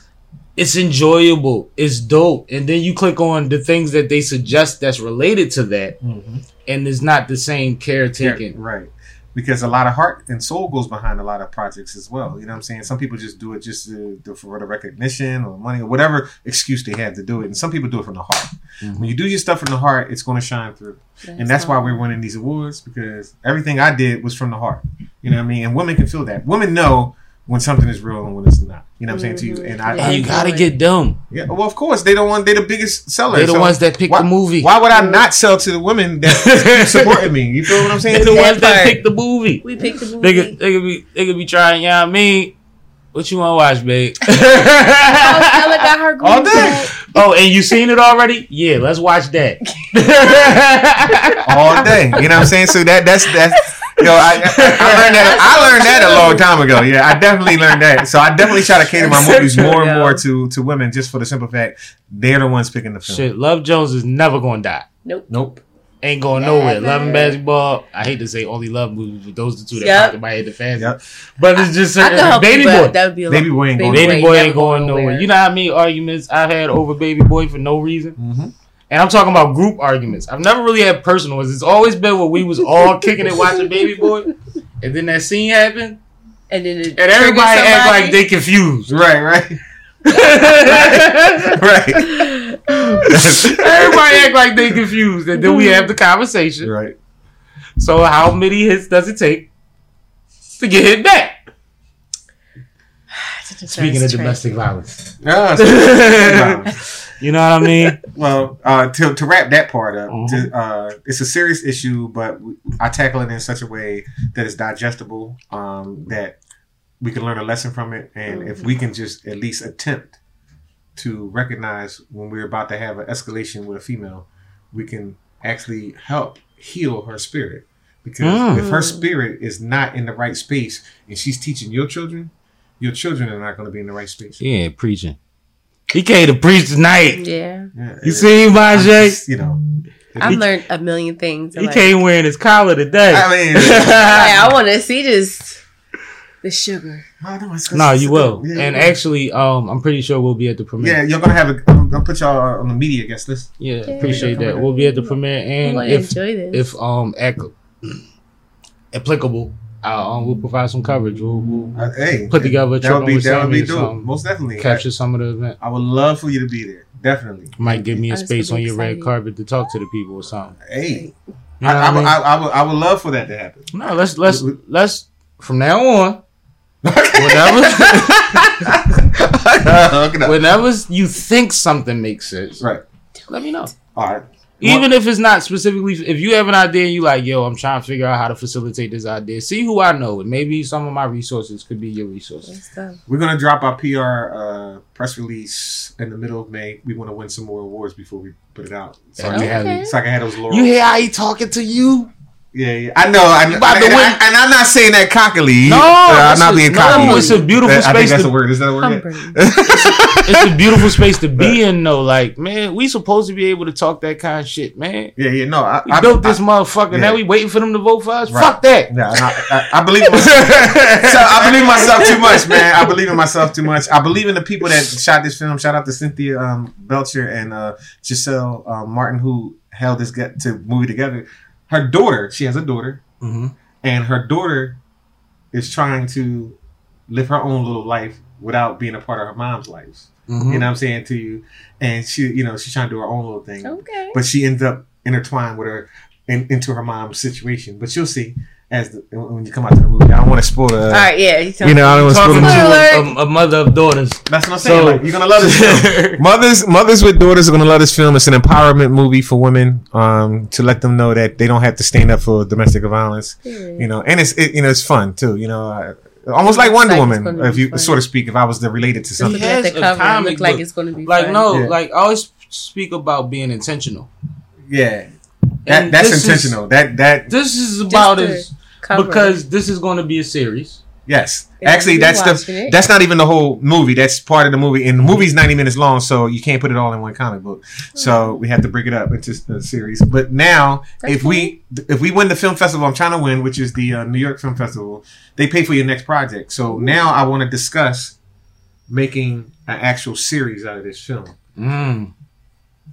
it's enjoyable. It's dope. And then you click on the things that they suggest that's related to that, Mm-hmm. and it's not the same caretaking. Right. Because a lot of heart and soul goes behind a lot of projects as well. You know what I'm saying? Some people just do it just to, to- for the recognition or money or whatever excuse they have to do it. And some people do it from the heart. Mm-hmm. When you do your stuff from the heart, it's going to shine through. and that's why we're winning these awards because everything I did was from the heart. You know what I mean? And women can feel that. Women know when something is real and when it's not. You know what I'm saying to you? Mm-hmm. And I, Yeah. And you gotta get them. yeah, well, of course, they don't want. They're the biggest seller. They're the So ones that pick why, the movie. Why would I not sell to the women that keep supporting me? You feel what I'm saying? They're the ones that pick the movie. We picked the movie. They could, they could be they could be trying. Yeah, I mean, what you want to watch, babe? Oh, Stella got her All groove day. back. oh, and you seen it already? Yeah, let's watch that. all day. You know what I'm saying? So that that's that's yo, I, I, I learned that I learned that a long time ago. Yeah, I definitely learned that. So I definitely try to cater my movies more and more to to women just for the simple fact they're the ones picking the film. Shit, Love Jones is never gonna die. Nope. Nope. Ain't going Never. nowhere. Love and basketball. I hate to say only love movies, but those are the two that Yep. popped in my head the fans. Yep. But it's just I could help baby you, but boy. That would be a Baby boy ain't going Baby boy ain't going nowhere. You know how many arguments I've had over Baby Boy for no reason? Mhm. And I'm talking about group arguments. I've never really had personal ones. It's always been where we was all kicking it watching Baby Boy, and then that scene happened, And then it and everybody act like they confused. Right, right, right, everybody act like they confused, and then we have the conversation. right. So how many hits does it take to get hit back? Speaking of That's domestic trash. violence, Ah, so- you know what I mean? well, uh, to to wrap that part up, Mhm. to, uh, it's a serious issue, but I tackle it in such a way that it's digestible, um, that we can learn a lesson from it, and if we can just at least attempt to recognize when we're about to have an escalation with a female, we can actually help heal her spirit. Because Mm. if her spirit is not in the right space, and she's teaching your children, your children are not going to be in the right space. Yeah, preaching. He came to preach tonight. Yeah. Yeah, You it- seen my I'm Jay? just, you know. I've He- learned a million things. He like, came wearing his collar today. I mean, like, I want to see this. The sugar. Oh, no, it's- no, you will. Yeah, and you will. actually, um, I'm pretty sure we'll be at the premiere. yeah, you're gonna have a. I'm gonna put y'all on the media guest list. Yeah, appreciate that. We'll be at the premiere, and if enjoy this. if um ac- applicable, uh, um, we'll provide some coverage. We'll, we'll Uh, hey, Put together a that would trip be with that would be Sammy or dope. Most definitely. capture some of the event. I, I would love for you to be there. Definitely. Might give me a I was space on really your red carpet to talk to the people or something. Hey, You know I, I, would- I mean? I, I would. I would love for that to happen. No, let's let's let's from now on. Whenever, Hook it up. whenever you think something makes sense, right. Let me know. All right. Even if it's not specifically, if you have an idea and you like, yo, I'm trying to figure out how to facilitate this idea. See who I know, and maybe some of my resources could be your resources. We're gonna drop our PR uh, press release in the middle of May. We want to win some more awards before we put it out. So, I, Okay. can, so I can have those laurels. You hear how he talking to you? Yeah, yeah. I know. I, about to and, win. I, and I'm not saying that cockily. No, Uh, I'm that's not a- being no, cocky. it's a beautiful I think space that's to- a word. Is that a word? yet? Humbling. It's a beautiful space to be in, though. Like, man, we supposed to be able to talk that kind of shit, man. Yeah, yeah. No, I, We I built this I, motherfucker. yeah. Now we waiting for them to vote for us. Right. Fuck that. yeah, I, I, I believe myself. so I believe myself too much, man. I believe in myself too much. I believe in the people that shot this film. Shout out to Cynthia um, Belcher and uh, Giselle um, Martin who held this get to movie together. Her daughter, she has a daughter, Mm-hmm. and her daughter is trying to live her own little life without being a part of her mom's life. Mm-hmm. You know what I'm saying to you? And she, you know, she's trying to do her own little thing. Okay. But she ends up intertwined with her in, into her mom's situation. But you'll see as the, when you come out to the movie. I don't want to spoil it. All right. Yeah. You, You know, I don't want to spoil Talking the to movie. a, a, a mother of daughters. That's what I'm saying. So- like, you're gonna love this film. mothers, mothers with daughters are gonna love this film. It's an empowerment movie for women um, to let them know that they don't have to stand up for domestic violence. You know, and it's it, you know it's fun too. You know, uh, almost like Wonder like Woman, if you fun. so to speak. If I was to relate it to something. Looking at has the a cover, it comic look like it's going to be Like, fun. no, Yeah. like, I always speak about being intentional. Yeah, that And that's this is- intentional. that that This is about to as Cover. because this is going to be a series. Yes, Yeah, actually, that's the it. that's not even the whole movie. That's part of the movie, and the movie's ninety minutes long, so you can't put it all in one comic book. So we have to break it up into a series. But now, That's if we if we win the film festival, I'm trying to win, which is the uh, New York Film Festival. They pay for your next project. So now I want to discuss making an actual series out of this film. Mm.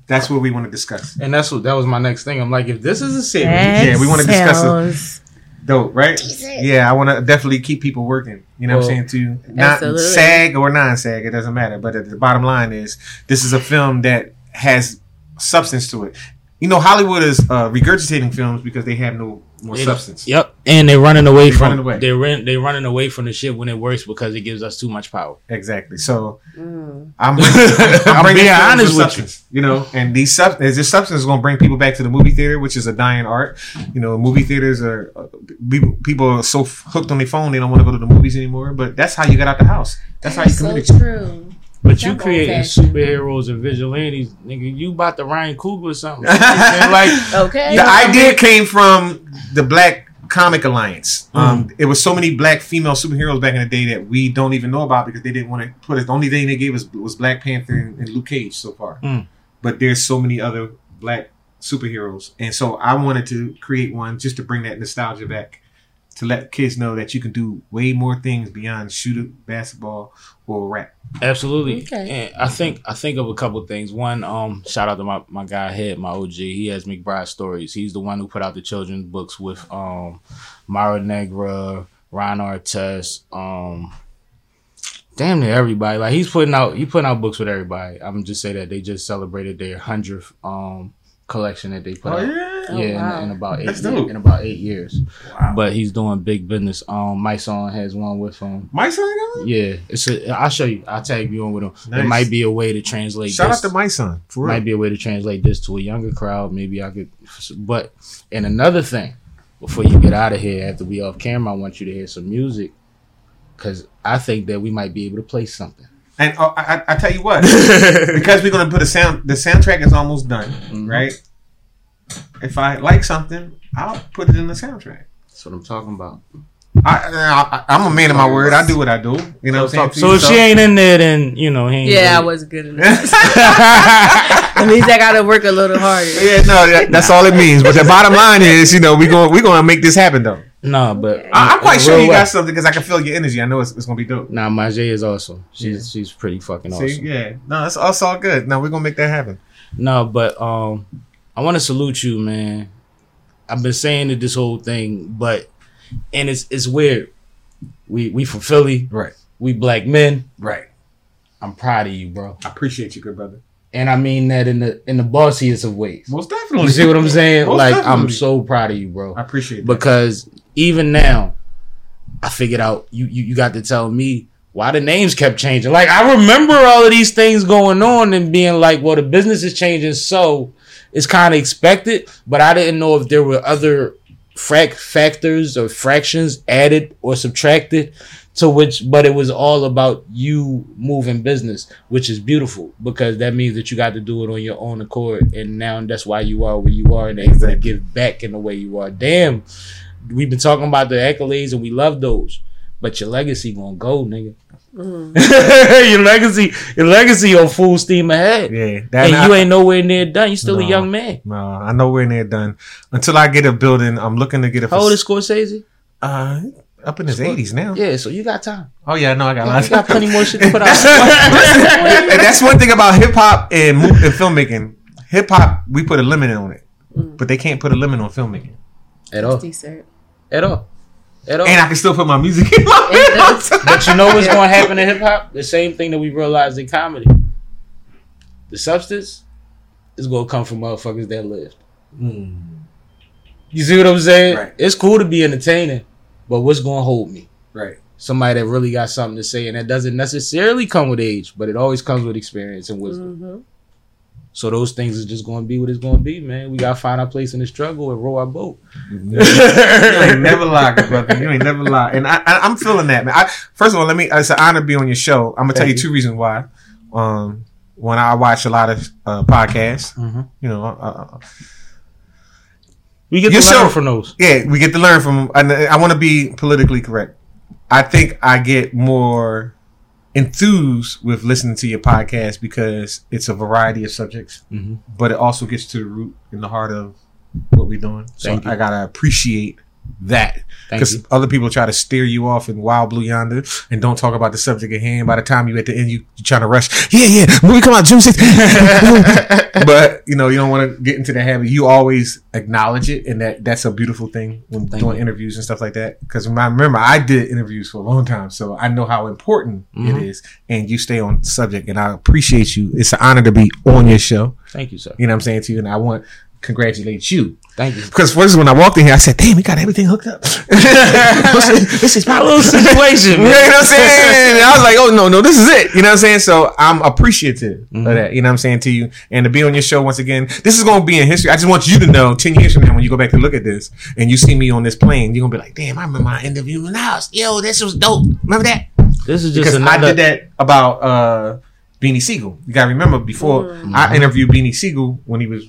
That's what we want to discuss. And that's what that was my next thing. I'm like, if this is a series, That Yeah, we wanna discuss it. Sounds- Dope, right? Yeah, I want to definitely keep people working. You know what I'm saying? To not Absolutely. SAG or non-SAG, it doesn't matter. But the bottom line is, this is a film that has substance to it. You know, Hollywood is uh, regurgitating films because they have no more They- substance. Yep, and they're running away They from running away. they're run, they're running away from the shit when it works because it gives us too much power. Exactly. So Mm. I'm, I'm, bringing being honest with with substance, you. know, and these sub this substance is going to bring people back to the movie theater, which is a dying art. You know, movie theaters are uh, people, people are so hooked on their phone they don't want to go to the movies anymore. But that's how you get out the house. That's how you That's so true. But you That creating superheroes and vigilantes, nigga. You about the Ryan Coogler or something? Like, Okay. the idea came from the Black Comic Alliance. Um, it was so many black female superheroes back in the day that we don't even know about because they didn't want to put it. The only thing they gave us was Black Panther and, and Luke Cage so far. Mm. But there's so many other black superheroes, and so I wanted to create one just to bring that nostalgia back. To let kids know that you can do way more things beyond shoot basketball or rap. absolutely. Okay. And I think I think of a couple things. One, um, shout out to my my guy head, my OG. He has McBride stories. He's the one who put out the children's books with um, Mara Negra, Ron Artest, um. Damn near everybody. Like he's putting out he putting out books with everybody. I'm just say that they just celebrated their hundredth um collection that they put out. yeah, Oh, yeah, in- wow. in, about eight That's dope. in about eight years. Wow. But he's doing big business. Um, my son has one with him. My son, got? Yeah, it's a. I'll show you. I'll tag you on with him. Nice. It might be a way to translate. shout this. out to my son. For real. might be a way to translate this to a younger crowd. Maybe I could. But and another thing, before you get out of here, after we off camera, I want you to hear some music, because I think that we might be able to play something. And uh, I, I, I tell you what, because we're gonna put a sound. The soundtrack is almost done, Mhm. right? If I like something, I'll put it in the soundtrack. That's what I'm talking about. I, I I'm a man of my word. I do what I do. You know what I'm saying? So if she ain't in there, then you know he ain't. Yeah, I wasn't good enough. that means I got to work a little harder. Yeah, no, that, that's all it means. But the bottom line is, you know, we going we gonna make this happen though. No, but I, I'm quite sure real you got something because I can feel your energy. I know it's, it's gonna be dope. Nah, Majay is awesome. She's she's pretty fucking awesome. See, yeah, no, it's, it's all good. No, we're gonna make that happen. No, but um, I want to salute you, man. I've been saying it this whole thing, but and it's it's weird. We we from Philly, Right, we black men. right. I'm proud of you, bro, I appreciate you, good brother. and I mean that in the in the bossiest of ways. Most definitely. You see what I'm saying? Most like I'm so proud of you, bro. I appreciate that. because even now, I figured out you, you you got to tell me why the names kept changing. Like I remember all of these things going on and being like, well, the business is changing, so it's kind of expected. But I didn't know if there were other frac factors or fractions added or subtracted to which but it was all about you moving business which is beautiful because that means that you got to do it on your own accord and now that's why you are where you are and able to give back in the way you are damn we've been talking about the accolades and we love those but your legacy gonna go nigga your legacy your legacy on full steam ahead Yeah, and I- you ain't nowhere near done you still a young man No, I know we're near done. Until I get a building, I'm looking to get a. how old is Scorsese uh, up in his 80s now? yeah so you got time Oh yeah, no, I got you lots. got plenty more shit to put out and that's one thing about hip hop and, mo- and filmmaking. Hip hop, we put a limit on it, but they can't put a limit on filmmaking. at all Decent. At all at all And I can still put my music in my It. But you know what's going to happen in hip hop? The same thing that we realized in comedy. The substance is going to come from motherfuckers that lived. You see what I'm saying? Right. It's cool to be entertaining, but what's going to hold me? Right. Somebody that really got something to say, and that doesn't necessarily come with age, but it always comes with experience and wisdom. Mhm. So those things is just going to be what it's going to be, man. We got to find our place in the struggle and row our boat. you ain't never lie, brother. You ain't never lie, and I, I, I'm feeling that, man. I, first of all, let me. It's an honor to be on your show. I'm gonna tell you two reasons why. Um, when I watch a lot of uh, podcasts, Mhm. you know, uh, uh, We get to learn from those. yeah, we get to learn from. And I want to be politically correct. I think I get more enthused with listening to your podcast because it's a variety of subjects, Mhm. but it also gets to the root and the heart of what we're doing. So. I gotta appreciate that because other people try to steer you off in wild blue yonder and don't talk about the subject at hand. By the time you at the end, you you trying to rush. Yeah, yeah, movie come out June 6th. but you know you don't want to get into the habit. You always acknowledge it, and that that's a beautiful thing when Thank doing you. interviews and stuff like that. Because remember I did interviews for a long time, so I know how important Mhm. it is. And you stay on subject, and I appreciate you. It's an honor to be on your show. Thank you, sir. You know what I'm saying to you, and I want to congratulate you. Thank you. Because first when I walked in here, I said, "Damn, we got everything hooked up." this is my little situation, You know what I'm saying? And I was like, "Oh no, no, this is it." You know what I'm saying? So I'm appreciative Mhm. of that. You know what I'm saying to you, and to be on your show once again. This is going to be in history. I just want you to know, ten years from now, when you go back to look at this and you see me on this plane, you're gonna be like, "Damn, I remember my interview in the house. Yo, this was dope. Remember that?" This is just Because another. I did that about uh, Beanie Sigel. You gotta remember before Mm-hmm. I interviewed Beanie Sigel when he was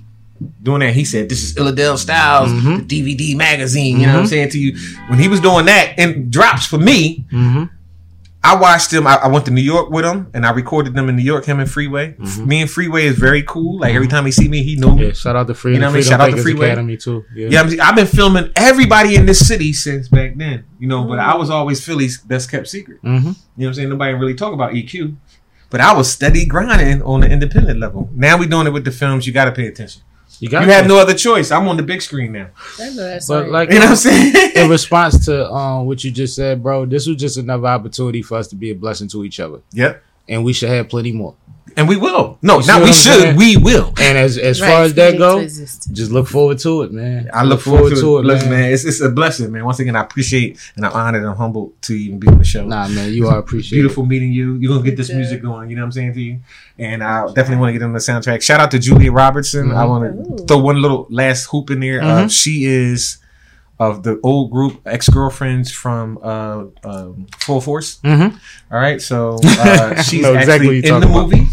doing that. He said, "This is Illadelph Styles, Mhm. the DVD magazine." You know what I'm saying to you? When he was doing that and drops for me, Mhm. I watched him. I, I went to New York with him, and I recorded them in New York. Him and Freeway. Mhm. Me and Freeway is very cool. Like every time he see me, he knew. Yeah, shout out to Free. You know what I mean? Shout out to Freeway. Academy too. Yeah. Yeah, I'm, I've been filming everybody in this city since back then. You know, but I was always Philly's best kept secret. Mm-hmm. You know what I'm saying? Nobody really talk about EQ. But I was steady grinding on the independent level. Now we doing it with the films. You got to pay attention. You got. You have no other choice. I'm on the big screen now. That's But like, You know what I'm saying? in response to um what you just said, bro, this was just another opportunity for us to be a blessing to each other, yep. and we should have plenty more. And we will. No, You not we should. saying? We will. And as as Right, far as that speaking go, just look forward to it, man. I look forward, to, it. Listen, man. It's, it's a blessing, man. Once again, I appreciate and I'm honored and humbled to even be on the show. Nah, man, you are appreciated. Beautiful meeting you. You're gonna get this music going. You know what I'm saying to you. And I definitely want to get on the soundtrack. Shout out to Julia Robertson. I Mhm. want to throw one little last hoop in there. Uh, Mhm. she is of the old group ex girlfriends from uh, um, Full Force. Mm-hmm. All right, so uh, she's know exactly actually you're in the movie. about.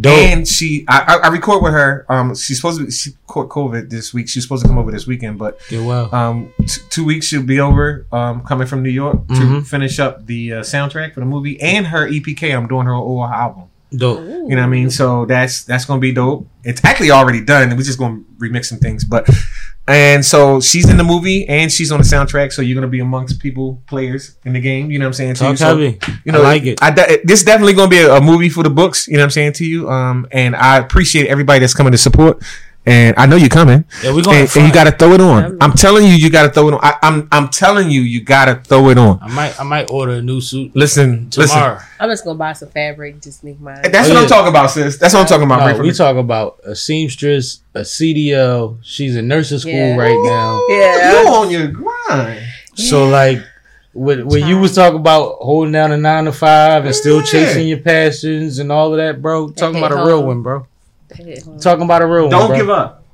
Dope. And she, I, I, record with her. Um, she's supposed to be, she caught COVID this week. She's supposed to come over this weekend, but Get well. um, t- two weeks she'll be over. Um, coming from New York to Mhm. finish up the uh, soundtrack for the movie and her EPK. I'm doing her whole album. Dope. Ooh. You know what I mean? So that's that's gonna be dope. It's actually already done, and we're just gonna remix some things. But and so she's in the movie and she's on the soundtrack. So you're gonna be amongst people, players in the game. You know what I'm saying? To you. So, heavy. you know, I like it. I de- this is definitely going to be a, a movie for the books. You know what I'm saying to you. Um, and I appreciate everybody that's coming to support. And I know you're coming. Yeah, we're gonna. And, and you got to throw it on. I'm- I'm telling you, you got to throw it on. I, I'm I'm telling you, you got to throw it on. I might. I might order a new suit Listen, tomorrow. I'm just gonna buy some fabric, just make mine. That's Oh, what yeah. I'm talking about, sis. That's what I'm talking about. No, we talk about a seamstress, a CDL. She's in nursing school Yeah. right now. Yeah. You on your grind? So like, When, when you was talking about holding down a nine to five and still chasing your passions and all of that, bro. Talking about a real one, bro. Don't Talking about a real one. Don't bro. give up.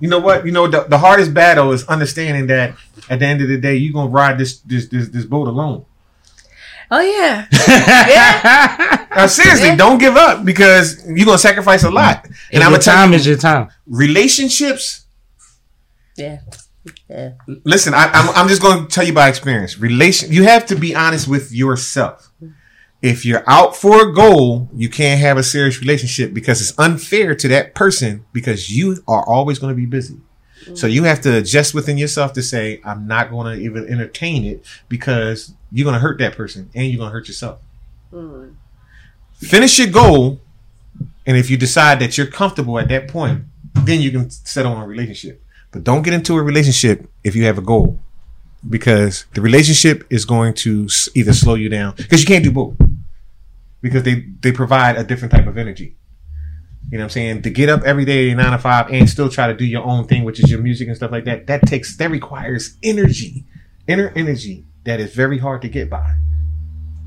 You know what? You know the, the hardest battle is understanding that at the end of the day, you're gonna ride this this this, this boat alone. Oh yeah. Now, seriously, Yeah. don't give up because you're gonna sacrifice a lot. And And I'm your gonna time you, is your time. relationships. Yeah. Yeah. Listen, I, I'm I'm just going to tell you by experience. Relation, you have to be honest with yourself. If you're out for a goal, you can't have a serious relationship because it's unfair to that person because you are always going to be busy. So you have to adjust within yourself to say, I'm not going to even entertain it because you're going to hurt that person and you're going to hurt yourself. Mm. Finish your goal. And if you decide that you're comfortable at that point, then you can settle on a relationship. But don't get into a relationship if you have a goal because the relationship is going to either slow you down because you can't do both because they, they provide a different type of energy. You know what I'm saying? To get up every day nine to five and still try to do your own thing, which is your music and stuff like that, that takes, that requires energy, inner energy that is very hard to get by.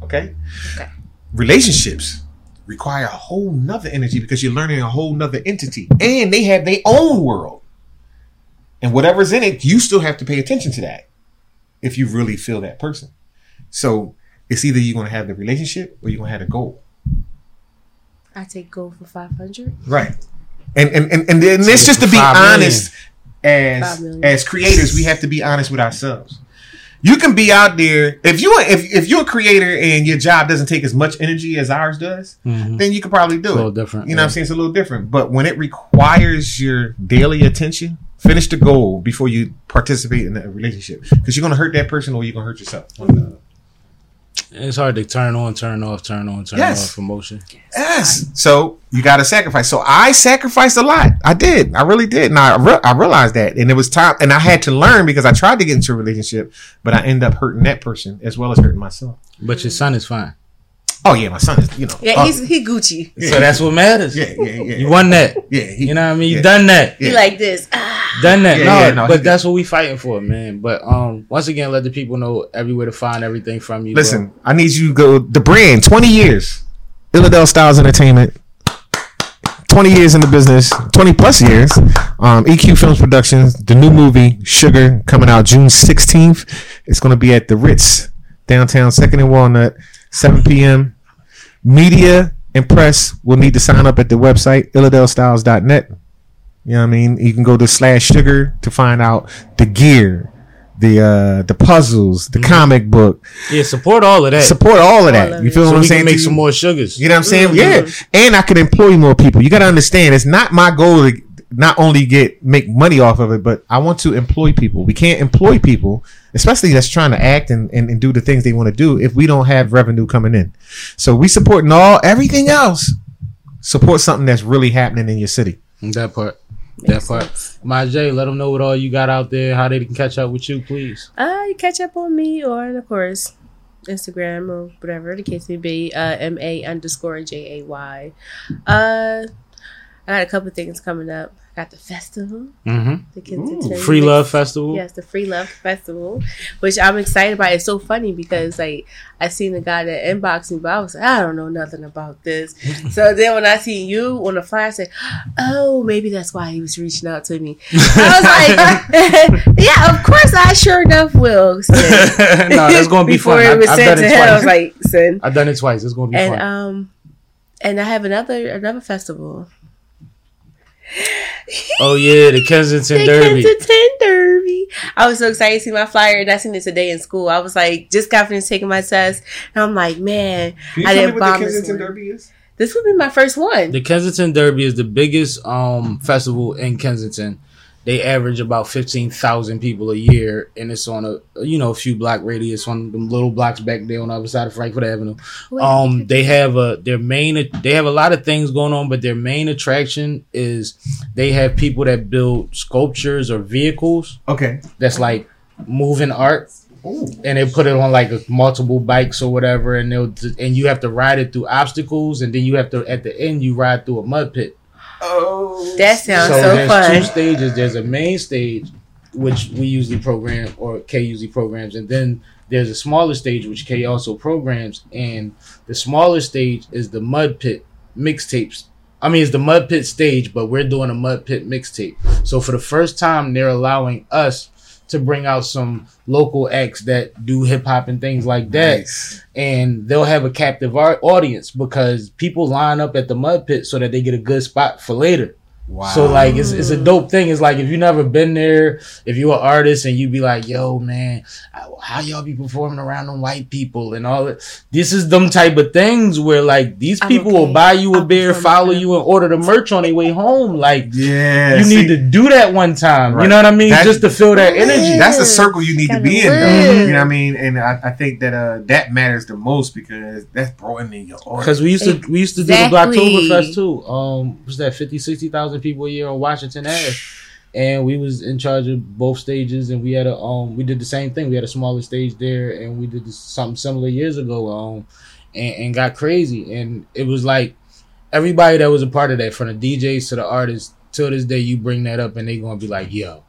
Okay? Okay. Relationships require a whole nother energy because you're learning a whole nother entity and they have their own world. And whatever's in it, you still have to pay attention to that if you really feel that person. So it's either you're going to have the relationship or you're going to have the goal. I take goal for five hundred. Right. And and and, and then So it's just to be five million. honest as as creators, we have to be honest with ourselves. You can be out there if you if if you're a creator and your job doesn't take as much energy as ours does, Mhm. then you can probably do It's a little it. different, You know what I'm saying? It's a little different. But when it requires your daily attention, finish the goal before you participate in a relationship. Because you're gonna hurt that person or you're gonna hurt yourself. One or the other. It's hard to turn on, turn off, turn on, turn Yes. off emotion. Yes. So you got to sacrifice. So I sacrificed a lot. I did. I really did. And I, re- I realized that. And it was time. And I had to learn because I tried to get into a relationship, but I ended up hurting that person as well as hurting myself. But your son is fine. Oh, yeah. My son is, you know. Yeah, uh, he's he Gucci. So that's what matters. yeah, yeah, yeah. You won that. Yeah. He, You know what I mean? You yeah. done that. He like this. Ah, Done that. Yeah, no, yeah, no, but that's what we fighting for, man. But um, once again, let the people know everywhere to find everything from you. Listen, I need you to go. The brand, 20 years. Illadel Styles Entertainment. 20 years in the business, 20 plus years. Um, EQ Films Productions, the new movie Sugar coming out June 16th. It's going to be at the Ritz, downtown, Second and Walnut, 7 p.m. Media and press will need to sign up at the website illadelstyles.net. You know what I mean? You can go to slash sugar to find out the gear, the uh the puzzles, the comic book. Yeah, support all of that. Support all of that. of you feel so what I'm saying? can make some more sugars. You know what I'm saying? Mm-hmm. Yeah. And I can employ more people. You got to understand, it's not my goal to not only get make money off of it, but I want to employ people. We can't employ people, especially that's trying to act and, and, and do the things they want to do if we don't have revenue coming in. So we supporting all everything else. Support something that's really happening in your city. That part. That part. My J, let them know what all you got out there, how they can catch up with you, please. Uh, you catch up on me or of course Instagram or whatever the case may be. Uh, M A underscore J A Y. Uh, I got a couple things coming up. Got the festival, Mm-hmm. the Kensington Free Mix- Love Festival. Yes, the Free Love Festival, which I'm excited about. It's so funny because like I seen the guy that inboxed me, but I was like, I don't know nothing about this. so then when I seen you on the flyer, I said, Oh, maybe that's why he was reaching out to me. I was like, Yeah, of course I sure enough will. Send. no, that's gonna be Before fun. it I, was I've sent done to it him, I was twice. like, send. I've done it twice. It's gonna be fun. And fun. um, and I have another another festival. Oh yeah, the Kensington The Derby. Kensington Derby. I was so excited to see my flyer and I seen it today in school. I was like, just got finished taking my test. And I'm like, man, I didn't bomb this one. Derby is? This would be my first one. The Kensington Derby is the biggest um festival in Kensington. They average about fifteen thousand people a year, and it's on a you know a few block radius on them little blocks back there on the other side of Frankford Avenue. Wait, Um, they have a their main they have a lot of things going on, but their main attraction is they have people that build sculptures or vehicles Okay. that's like moving art Ooh. and they put it on like multiple bikes or whatever and they'll and you have to ride it through obstacles and then you have to at the end you ride through a mud pit Oh. that sounds so, so there's fun. two stages there's a main stage which we usually program or k usually programs and then there's a smaller stage which K also programs, and the smaller stage is the Mud Pit mixtapes. I mean, it's the Mud Pit stage, but we're doing a Mud Pit mixtape. So for the first time, they're allowing us to bring out some local acts that do hip hop and things like that Nice. and they'll have a captive art audience because people line up at the mud pit so that they get a good spot for later. Wow. So like it's it's a dope thing. It's like if you never been there, if you're an artist and you be like, "Yo, man, how y'all be performing around them white people and all that?" This is them type of things where like these I'm people will buy you a I'll beer, follow you, and order the merch on their way home. Like yeah, you see, need to do that one time. You know what I mean? That- Just to feel that energy. That's the circle you need to be in. Though. You know what I mean? And I, I think that uh, that matters the most because that's broadening your audience. Because we used to we used to do the Exactly. Blacktoberfest too. Um, was that 50, 60,000 people a year on Washington Ave, and we was in charge of both stages, and we had a um we did the same thing. We had a smaller stage there, and we did this, something similar years ago. Um, and, and got crazy, and it was like everybody that was a part of that, from the DJs to the artists, till this day, you bring that up, and they gonna be like, "Yo,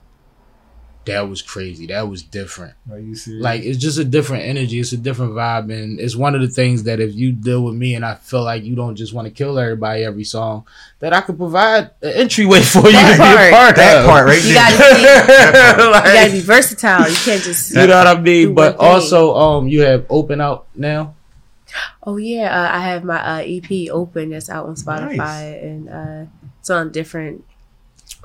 that was crazy. That was different." Are you serious? Like it's just a different energy. It's a different vibe, and it's one of the things that if you deal with me and I feel like you don't just want to kill everybody every song, that I could provide an entryway for you That to be a part. part that of. part right You gotta be, That you gotta Like, be versatile. You can't just. you know what I mean? But also, um, you have open out now. Oh yeah, uh, I have my uh, EP open that's out on Spotify Nice. and uh, it's on different.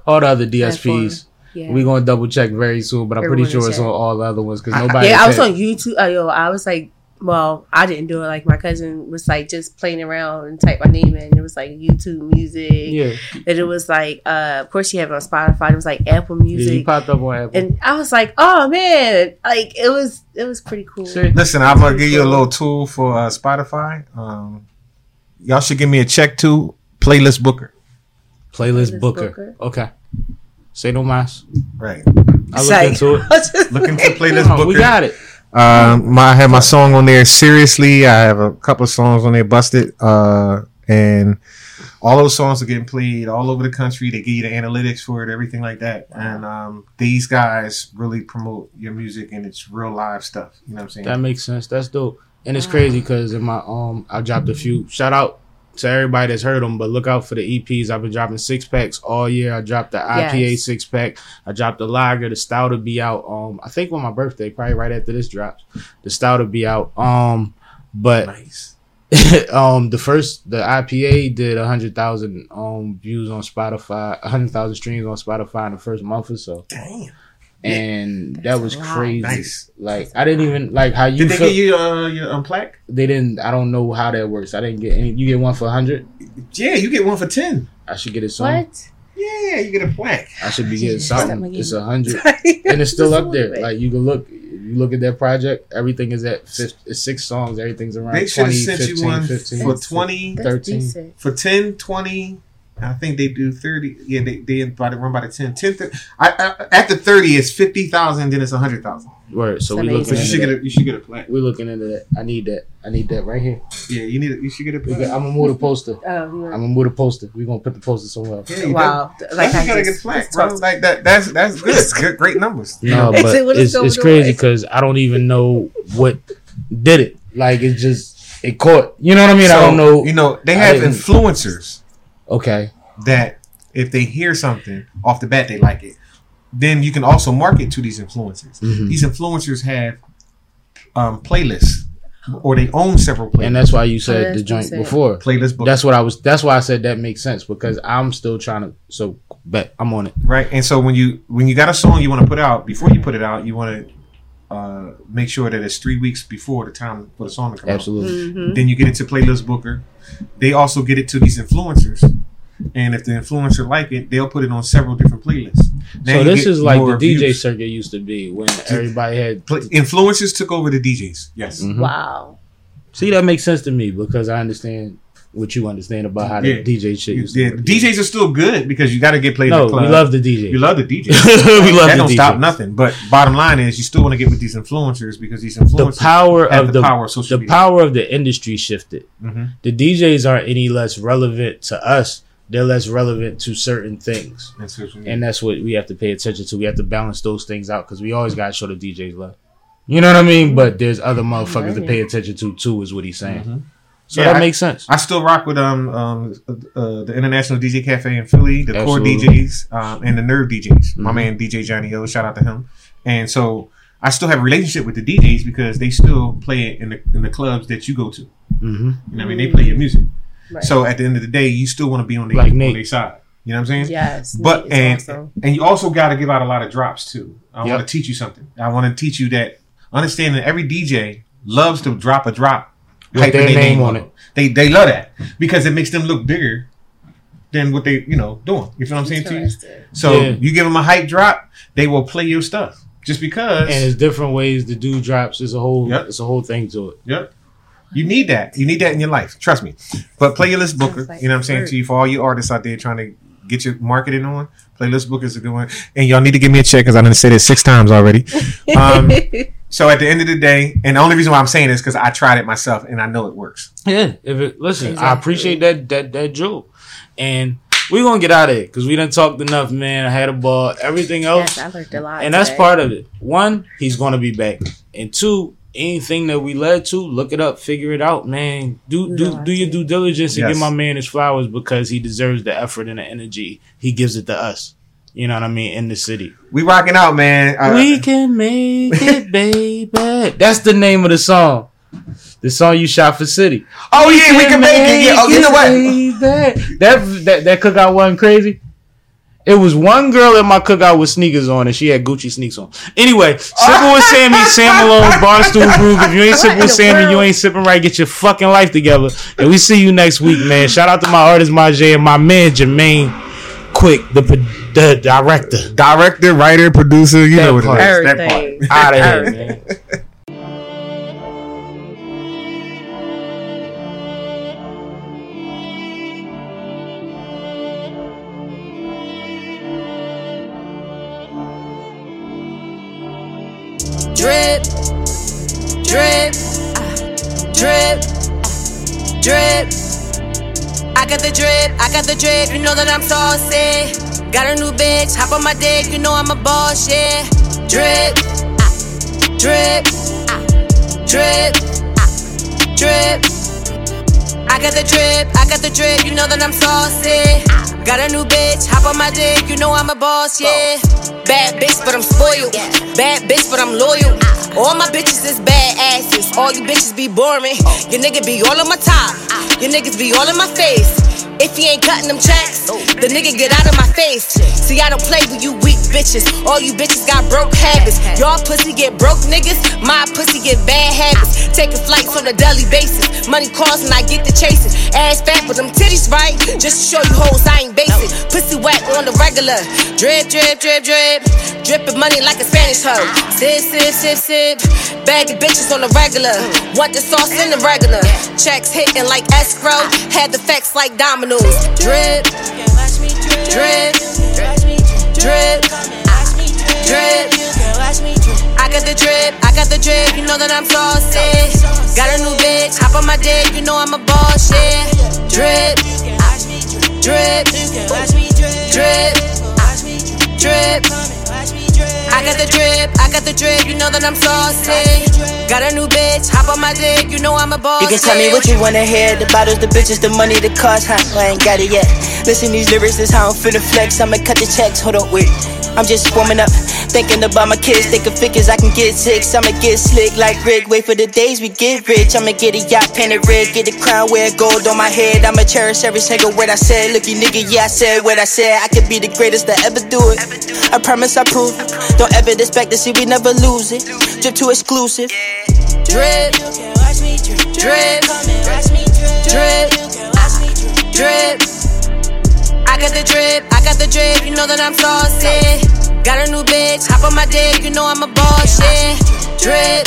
All the other DSPs. Platform. Yeah. We gonna double check very soon, but I'm pretty sure is it's on all the other ones because nobody. yeah, I was said- on YouTube. Uh, yo, I was like, well, I didn't do it. Like my cousin was like just playing around and type my name in. It was like YouTube Music. Yeah, And it was like, uh, of course, you have it on Spotify. It was like Apple Music. yeah, you Music. popped up on Apple. and I was like, oh man, like it was, it was pretty cool. See? Listen, I'm gonna give you a little tool for uh, Spotify. Um, y'all should give me a check too. Playlist Booker. Playlist Playlist Booker. Booker. Okay. Say no mas. Right. I looked Like- into it. Looking for Playlist No, Booker. we got it. Um, my, I have my song on there. Seriously, I have a couple of songs on there. Busted. Uh, and all those songs are getting played all over the country. They give you the analytics for it, everything like that. And um, these guys really promote your music and it's real live stuff. You know what I'm saying? That makes sense. That's dope. And it's crazy because in my um, I dropped a few. Shout out to everybody that's heard them, but look out for the EPs. I've been dropping six packs all year. I dropped the IPA Yes. six pack. I dropped the lager. The stout will be out. Um, I think on my birthday, probably right after this drops. The stout will be out. Um, but nice. um, the first the IPA did a hundred thousand um views on Spotify, a hundred thousand streams on Spotify in the first month or so, Damn. And that was crazy. Nice. Like I didn't even like how you Did they feel- give you uh, your um, plaque? they didn't. I don't know how that works. I didn't get any. You get one for a hundred. Yeah, you get one for 10. I should get it soon. What? Yeah, you get a plaque. I should be getting something. again. It's a hundred, and it's still up there. Like you can look. You look at that project. Everything is at 50, it's six songs. Everything's around They should have sent 15, you one 15. for 20, 13. for 10, 20. I think they do 30. Yeah, they, they by the run by the 10. 10 th- I, I, at the 30, it's 50,000, then it's 100,000. Word. So we Amazing. looking So you should into get a, you should get a plaque. We're looking into that. I need that. I need that right here. Yeah, you need a, you should get a We plaque. got, I'm gonna move the poster. Oh, you I'm gonna move the poster. We're gonna put the poster somewhere. else. Yeah, you wow. Like Like you I gotta just, get plaque, just bro. Like that. That's that's good. It's good great numbers. No, but it's it's it's crazy because I don't even know what did it. Like it just it caught. You know what I mean? I don't know. You know, they have didn't- influencers Okay. that if they hear something off the bat, they like it. Then you can also market to these influencers. Mhm. These influencers have um, playlists, or they own several playlists. And that's why you said that's the joint insane. before. playlist book, That's what I was. That's why I said that makes sense because I'm still trying to. So but I'm on it. right? And so when you when you got a song you want to put out, before you put it out, you want to uh, make sure that it's three weeks before the time for the song to come out. Absolutely. Mhm. Then you get it to Playlist Booker. They also get it to these influencers. And if the influencer like it, they'll put it on several different playlists. Now So this is like the DJ views. circuit used to be when everybody had. Pla- influencers took over the DJs. Yes. Mhm. Wow. See, that makes sense to me because I understand what you understand about how the DJ shit used to Yeah, work. DJs are still good because you got to get played in No, the club. we love the DJ. you love the DJ. we love that the don't DJ. stop nothing. But bottom line is, you still want to get with these influencers because these influencers The influencers power have of the, the, power of social the media. power of the industry shifted. Mhm. The DJs aren't any less relevant to us. They're less relevant to certain things. And social media. And that's what we have to pay attention to. We have to balance those things out because we always got to show the DJs love. You know what I mean? But there's other motherfuckers to pay attention to too, is what he's saying. So Yeah, that I- makes sense. I still rock with um um uh, the International DJ Cafe in Philly, the Absolutely. core DJs, um, and the Nerve DJs. My Mhm. man DJ Johnny O, shout out to him. And so I still have a relationship with the DJs because they still play it in the in the clubs that you go to. hmm You know what I mean? They play your music. Right. So at the end of the day, you still want to be on the Like on their side. You know what I'm saying? Yes. But and awesome. and you also got to give out a lot of drops too. I Yep. want to teach you something. I want to teach you that understanding every DJ loves to drop a drop, With their their name on it. They they love that because it makes them look bigger than what they you know doing. You feel what I'm saying to you? So Yeah. you give them a hype drop, they will play your stuff just because. And there's different ways to do drops. It's a whole Yep. it's a whole thing to it. Yep. You need that. You need that in your life. Trust me. But Playlist Booker, like you know what I'm saying to you for all you artists out there trying to get your marketing on. Playlist Booker is a good one. And y'all need to give me a check because I didn't say this six times already. Um, so at the end of the day, and the only reason why I'm saying this because I tried it myself and I know it works. Yeah. If it listen, I appreciate that that that joke. And we're gonna get out of it because we done talked enough, man. I had a ball. Everything else. yes, I learned a lot. and that's part of it. One, he's gonna be back, and two, anything that we led to, look it up, figure it out, man. Do do No, do your due diligence and Yes. give my man his flowers because he deserves the effort and the energy. He gives it to us. You know what I mean? In the city, We rocking out, man. Uh, we can make it, baby. That's the name of the song. The song you shot for City. oh yeah, we can make it. Yeah. Oh, you know what? what? That that that cookout wasn't crazy. It was one girl in my cookout with sneakers on, and she had Gucci sneaks on. Anyway, simple with Sammy, Sam Malone, Barstool Groove. If you ain't sipping with Sammy, you ain't sipping right. Get your fucking life together, and we see you next week, man. Shout out to my artist Majay and my man Jermaine Quick, the pro- the director. Director, writer, producer. You That know what part. it is. That Everything. part. Out of here, man. Drip, drip, drip, drip. I got the drip, I got the drip, you know that I'm saucy. Got a new bitch, hop on my dick, you know I'm a boss, yeah. Drip, ah, drip, ah, drip, ah, drip. I got the drip, I got the drip, you know that I'm saucy. Got a new bitch, hop on my dick, you know I'm a boss, yeah. Bad bitch, but I'm spoiled. Bad bitch, but I'm loyal. All my bitches is bad asses. All you bitches be boring. Your nigga be all on my top. Your niggas be all in my face. If he ain't cutting them checks, the nigga get out of my face. See, I don't play with you weak bitches. All you bitches got broke habits. Y'all pussy get broke niggas. My pussy get bad habits. Taking flights on a daily basis. Money calls and I get the chasing. Ass fat, but them titties right. Just to show you hoes I ain't basic. Pussy whack on the regular. Drip, drip, drip, drip. Dripping money like a Spanish hoe. Sip, sip, sip, sip. Of bitches on the regular. Want the sauce in the regular. Checks hitting like escrow. Had the facts like dominoes. Drip, drip, drip, drip. I got the drip, I got the drip, you know that I'm saucy. Got a new bitch, hop on my dick, you know I'm a boss, yeah. Drip, drip, drip, drip. I got the drip, I got the drip, you know that I'm saucy. Got a new bitch, hop on my dick, you know I'm a boss. You can tell me what you wanna hear. The bottles, the bitches, the money, the cars, huh? I ain't got it yet. Listen, these lyrics is how I'm finna flex. I'ma cut the checks, hold on, wait. I'm just warming up, thinking about my kids, thinking figures I can get six. I'ma get slick like Rick, wait for the days we get rich. I'ma get a yacht painted red, get a crown, wear gold on my head. I'ma cherish every single word I said. Look, you nigga, yeah, I said what I said. I could be the greatest to ever do it. I promise I prove. Don't ever see we never lose it. Drip too exclusive. drip, drip, drip, drip. I got the drip, I got the drip, you know that I'm saucy. Got a new bitch, hop on my dick, you know I'm a boss, yeah. Drip,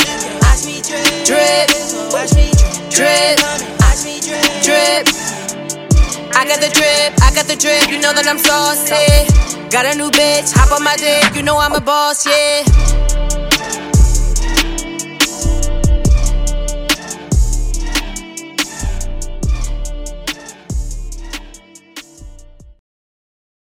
drip, drip, drip. I got the drip, I got the drip, you know that I'm saucy. Got a new bitch, hop on my dick, you know I'm a boss, yeah.